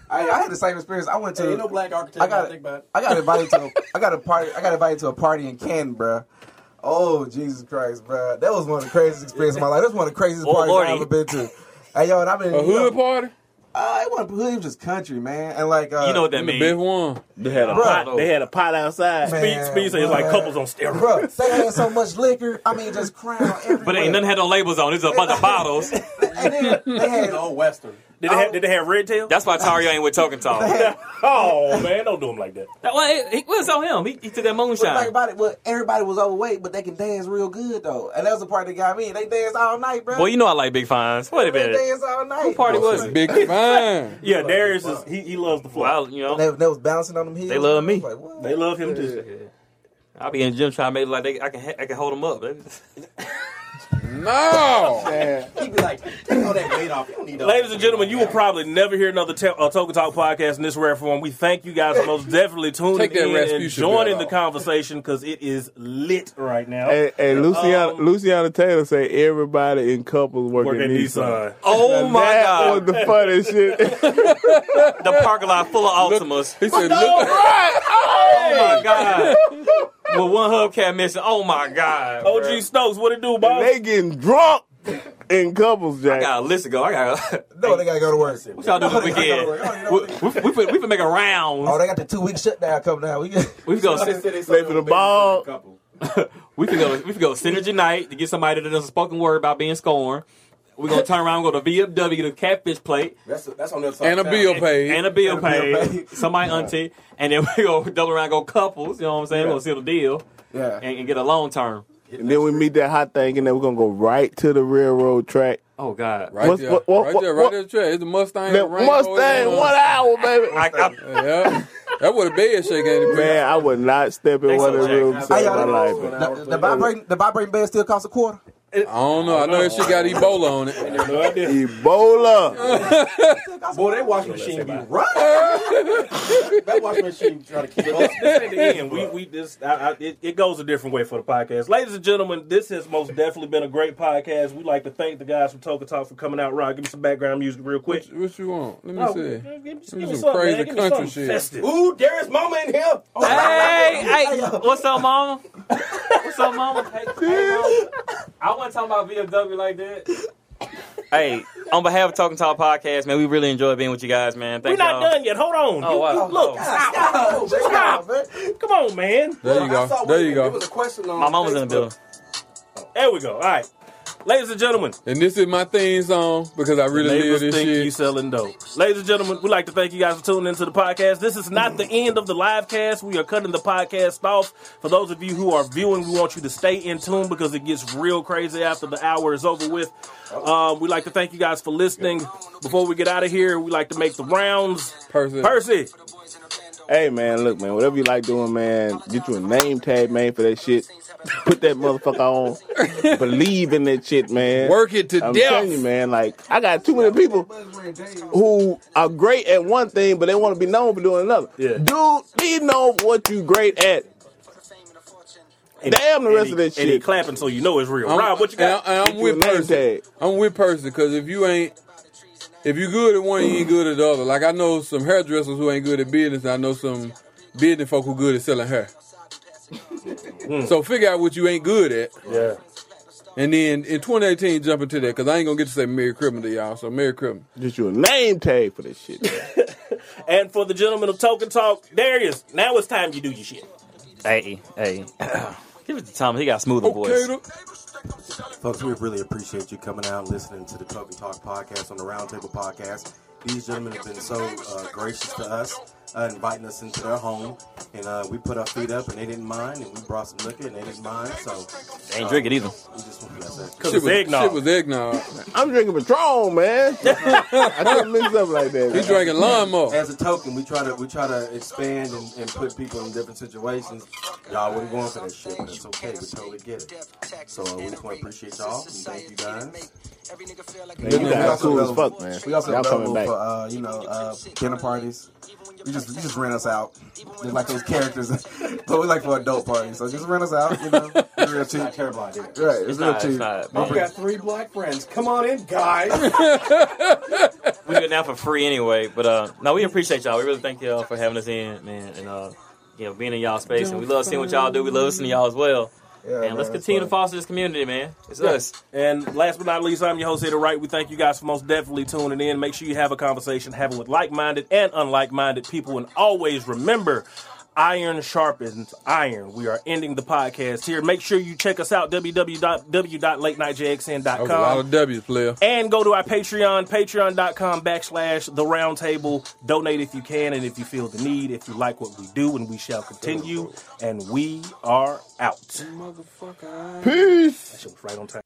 I, I had the same experience. I went to. Hey, ain't no black architect. I got think about it. I got invited to. A, [laughs] I got a party. I got invited to a party in Canton, bruh. Oh Jesus Christ, bruh. That was one of the craziest experiences of my life. That was one of the craziest Oh, parties Lordy. I've ever been to. Hey yo, and I've been A hood party? Uh, it wasn't hood, it was just country, man. And like, uh, You know what that In the means? best one. They had a Bruh. pot. They had a pot outside. Man. Speed, Speed said it's like couples on steroids. Bro, they had so much liquor. I mean, just crown [laughs] everywhere. But ain't nothing had no labels on. It's a bunch of bottles. [laughs] And then they had It's old Western. Did they have, oh. did they have red tail? That's why Tario ain't with Token Talk. [laughs] [laughs] Oh man, don't do him like that. well, it, it was on him. He, he took that What the thing moonshine. about it, well, everybody was overweight, but they can dance real good though, and that was the part that got me. They dance all night, bro. Boy, you know I like big fines. Wait a they minute. danced all night. Who party was it? Big [laughs] fine. Yeah, Darius is he, he loves the floor. Well, you know, They, they was bouncing on them heels. They love me. Like. They love him too. I'll be in the gym trying to make it like they, I can I can hold them up. No. He'd be like, take all that weight off. You don't need Ladies and gentlemen, you will probably never hear another te- uh, Token Talk podcast in this rare form. We thank you guys for most definitely tuning Take that in and Rasputia joining belt the off. conversation because it is lit right now. Hey, hey Luciana, Um, Luciana Taylor say everybody in couples work, Work at at Nissan. Nissan. [laughs] Oh my that god, was the funniest shit. [laughs] the parking lot full of Optimus. He said, no, look, right? Oh my god. With one hubcap missing. Oh my god. OG bruh. Stokes, what it do, And boss? they getting drunk in couples, I Jack. got a list to go. I got. [laughs] No, they gotta go to work. What y'all do this weekend? Oh, we, we, we, fin- we finna make a round. Oh, they got the two week shutdown coming now. We get We go. [laughs] They said they saw Play for the baby ball. couple. [laughs] We can go. We can go synergy night to get somebody that does a spoken word about being scorned. We're gonna turn around, and go to VFW, get a catfish plate, That's that's on the other side. and a of bill town. paid. and a bill And paid. paid. Somebody auntie, and then [laughs] we go double around, go couples. You know what I'm saying? We're gonna seal the deal yeah. and, and get a long term. And then we meet that hot thing, and then we're gonna go right to the railroad track. Oh God. Right What's- there, what- what- right what- there, what- right there. Track. It's a Mustang. That Rainbow, Mustang, and, uh, one hour, baby. [laughs] I, I, Yeah, that would a bed shake ain't it? Man, I would not step in Thanks one so of the much. rooms Hey, in y'all, my life. the, the, the vibrating the vibrating bed still costs a quarter. I don't know. I know that shit got Ebola on it. [laughs] No idea. Ebola. [laughs] Boy, that washing machine be running. that washing machine trying to keep up. This ain't the end. We we this I, I, it, it goes a different way for the podcast. Ladies and gentlemen, this has most definitely been a great podcast. We'd like to thank the guys from Token Talk for coming out. Rod, give me some background music real quick. What, what you want? Let me Oh, see. give me, give Give me something, some crazy man. Country something shit. festive. Ooh, Darius Mama in here. Oh, hey, hey, what's up, mama? What's up, mama? Hey, hey, mama. [laughs] I wasn't talking about VFW like that. Hey, on behalf of Token Talk Podcast, man, we really enjoy being with you guys, man. We're not y'all. done yet. Hold on. Oh, You- wow. you- look, Oh. stop. Stop. Come on, man. There you I saw- go. There you There go. was a question on My mom was in the Facebook. building. There we go. All right. Ladies and gentlemen, And this is my theme song because I really live this think you selling dope. Ladies and gentlemen, we'd like to thank you guys for tuning into the podcast. This is not the end of the live cast. We are cutting the podcast off. For those of you who are viewing, we want you to stay in tune because it gets real crazy after the hour is over with. Um, we'd like to thank you guys for listening. Before we get out of here, we'd like to make the rounds. Percy. Percy, Hey man, look man, whatever you like doing, man, get you a name tag, man, for that shit. Put that motherfucker on. Believe in that shit, man. Work it to I'm death. telling you, man. Like I got too many people who are great at one thing, but they want to be known for doing another. Yeah. Dude, be known for what you great at. Damn the and rest he- of that shit. And he shit. clapping so you know it's real. I'm, Rob, what you got? and I'm, Get you with a name Percy. tag. I'm with Percy because if you ain't, if you good at one, you ain't good at the other. Like I know some hairdressers who ain't good at business. And I know some business folk who good at selling hair. Hmm. so figure out what you ain't good at, Yeah. and then in 2018 jump into that because I ain't gonna get to say Merry Christmas to y'all. So Merry Christmas. Get you a name tag for this shit. [laughs] And for the gentleman of Token Talk, Darius, now it's time you do your shit. Hey, hey. [clears throat] Give it to Thomas. He got a smoother Okay, voice. Folks, we really appreciate you coming out and listening to the Token Talk podcast on the Roundtable podcast. These gentlemen have been so uh, gracious to us, uh, inviting us into their home, and uh, we put our feet up, and they didn't mind, and we brought some liquor, and they didn't mind. So They ain't drink it either. we just want to. Because Shit it's was, eggnog. shit was eggnog. I'm drinking Patron, man. [laughs] I couldn't mix up like that. He's drinking lawnmower. As a token, we try to we try to expand and, and put people in different situations. Y'all wasn't going for that shit, but it's okay. We totally get it. So uh, we just want to appreciate y'all and thank you guys. Man, you guys also cool as fuck, man. We also Y'all available coming back. for uh, you know uh, dinner parties. We just we just rent us out. Just like those characters, [laughs] but we like for adult parties. So just rent us out. You know, [laughs] it's real cheap. Not a terrible idea. Right, it's, It's real not, cheap. it's not, I've got three black friends. Come on in, guys. [laughs] We get down for free anyway. But uh, no, we appreciate y'all. We really thank y'all for having us in, man, and uh, you know, being in y'all space. And we love seeing what y'all do. We love listening to y'all as well. Yeah, and let's continue to foster this community, man. It's us. And last but not least, I'm your host, Eddie Wright. We thank you guys for most definitely tuning in. Make sure you have a conversation, have it with like minded and unlike minded people. And always remember, iron sharpens iron. We are ending the podcast here. Make sure you check us out, www.latenightjxn.com. That was a lot of W's, player. And go to our Patreon, patreon.com backslash the roundtable. Donate if you can and if you feel the need, if you like what we do, and we shall continue. And we are out. Motherfucker. Peace. That shit was right on time.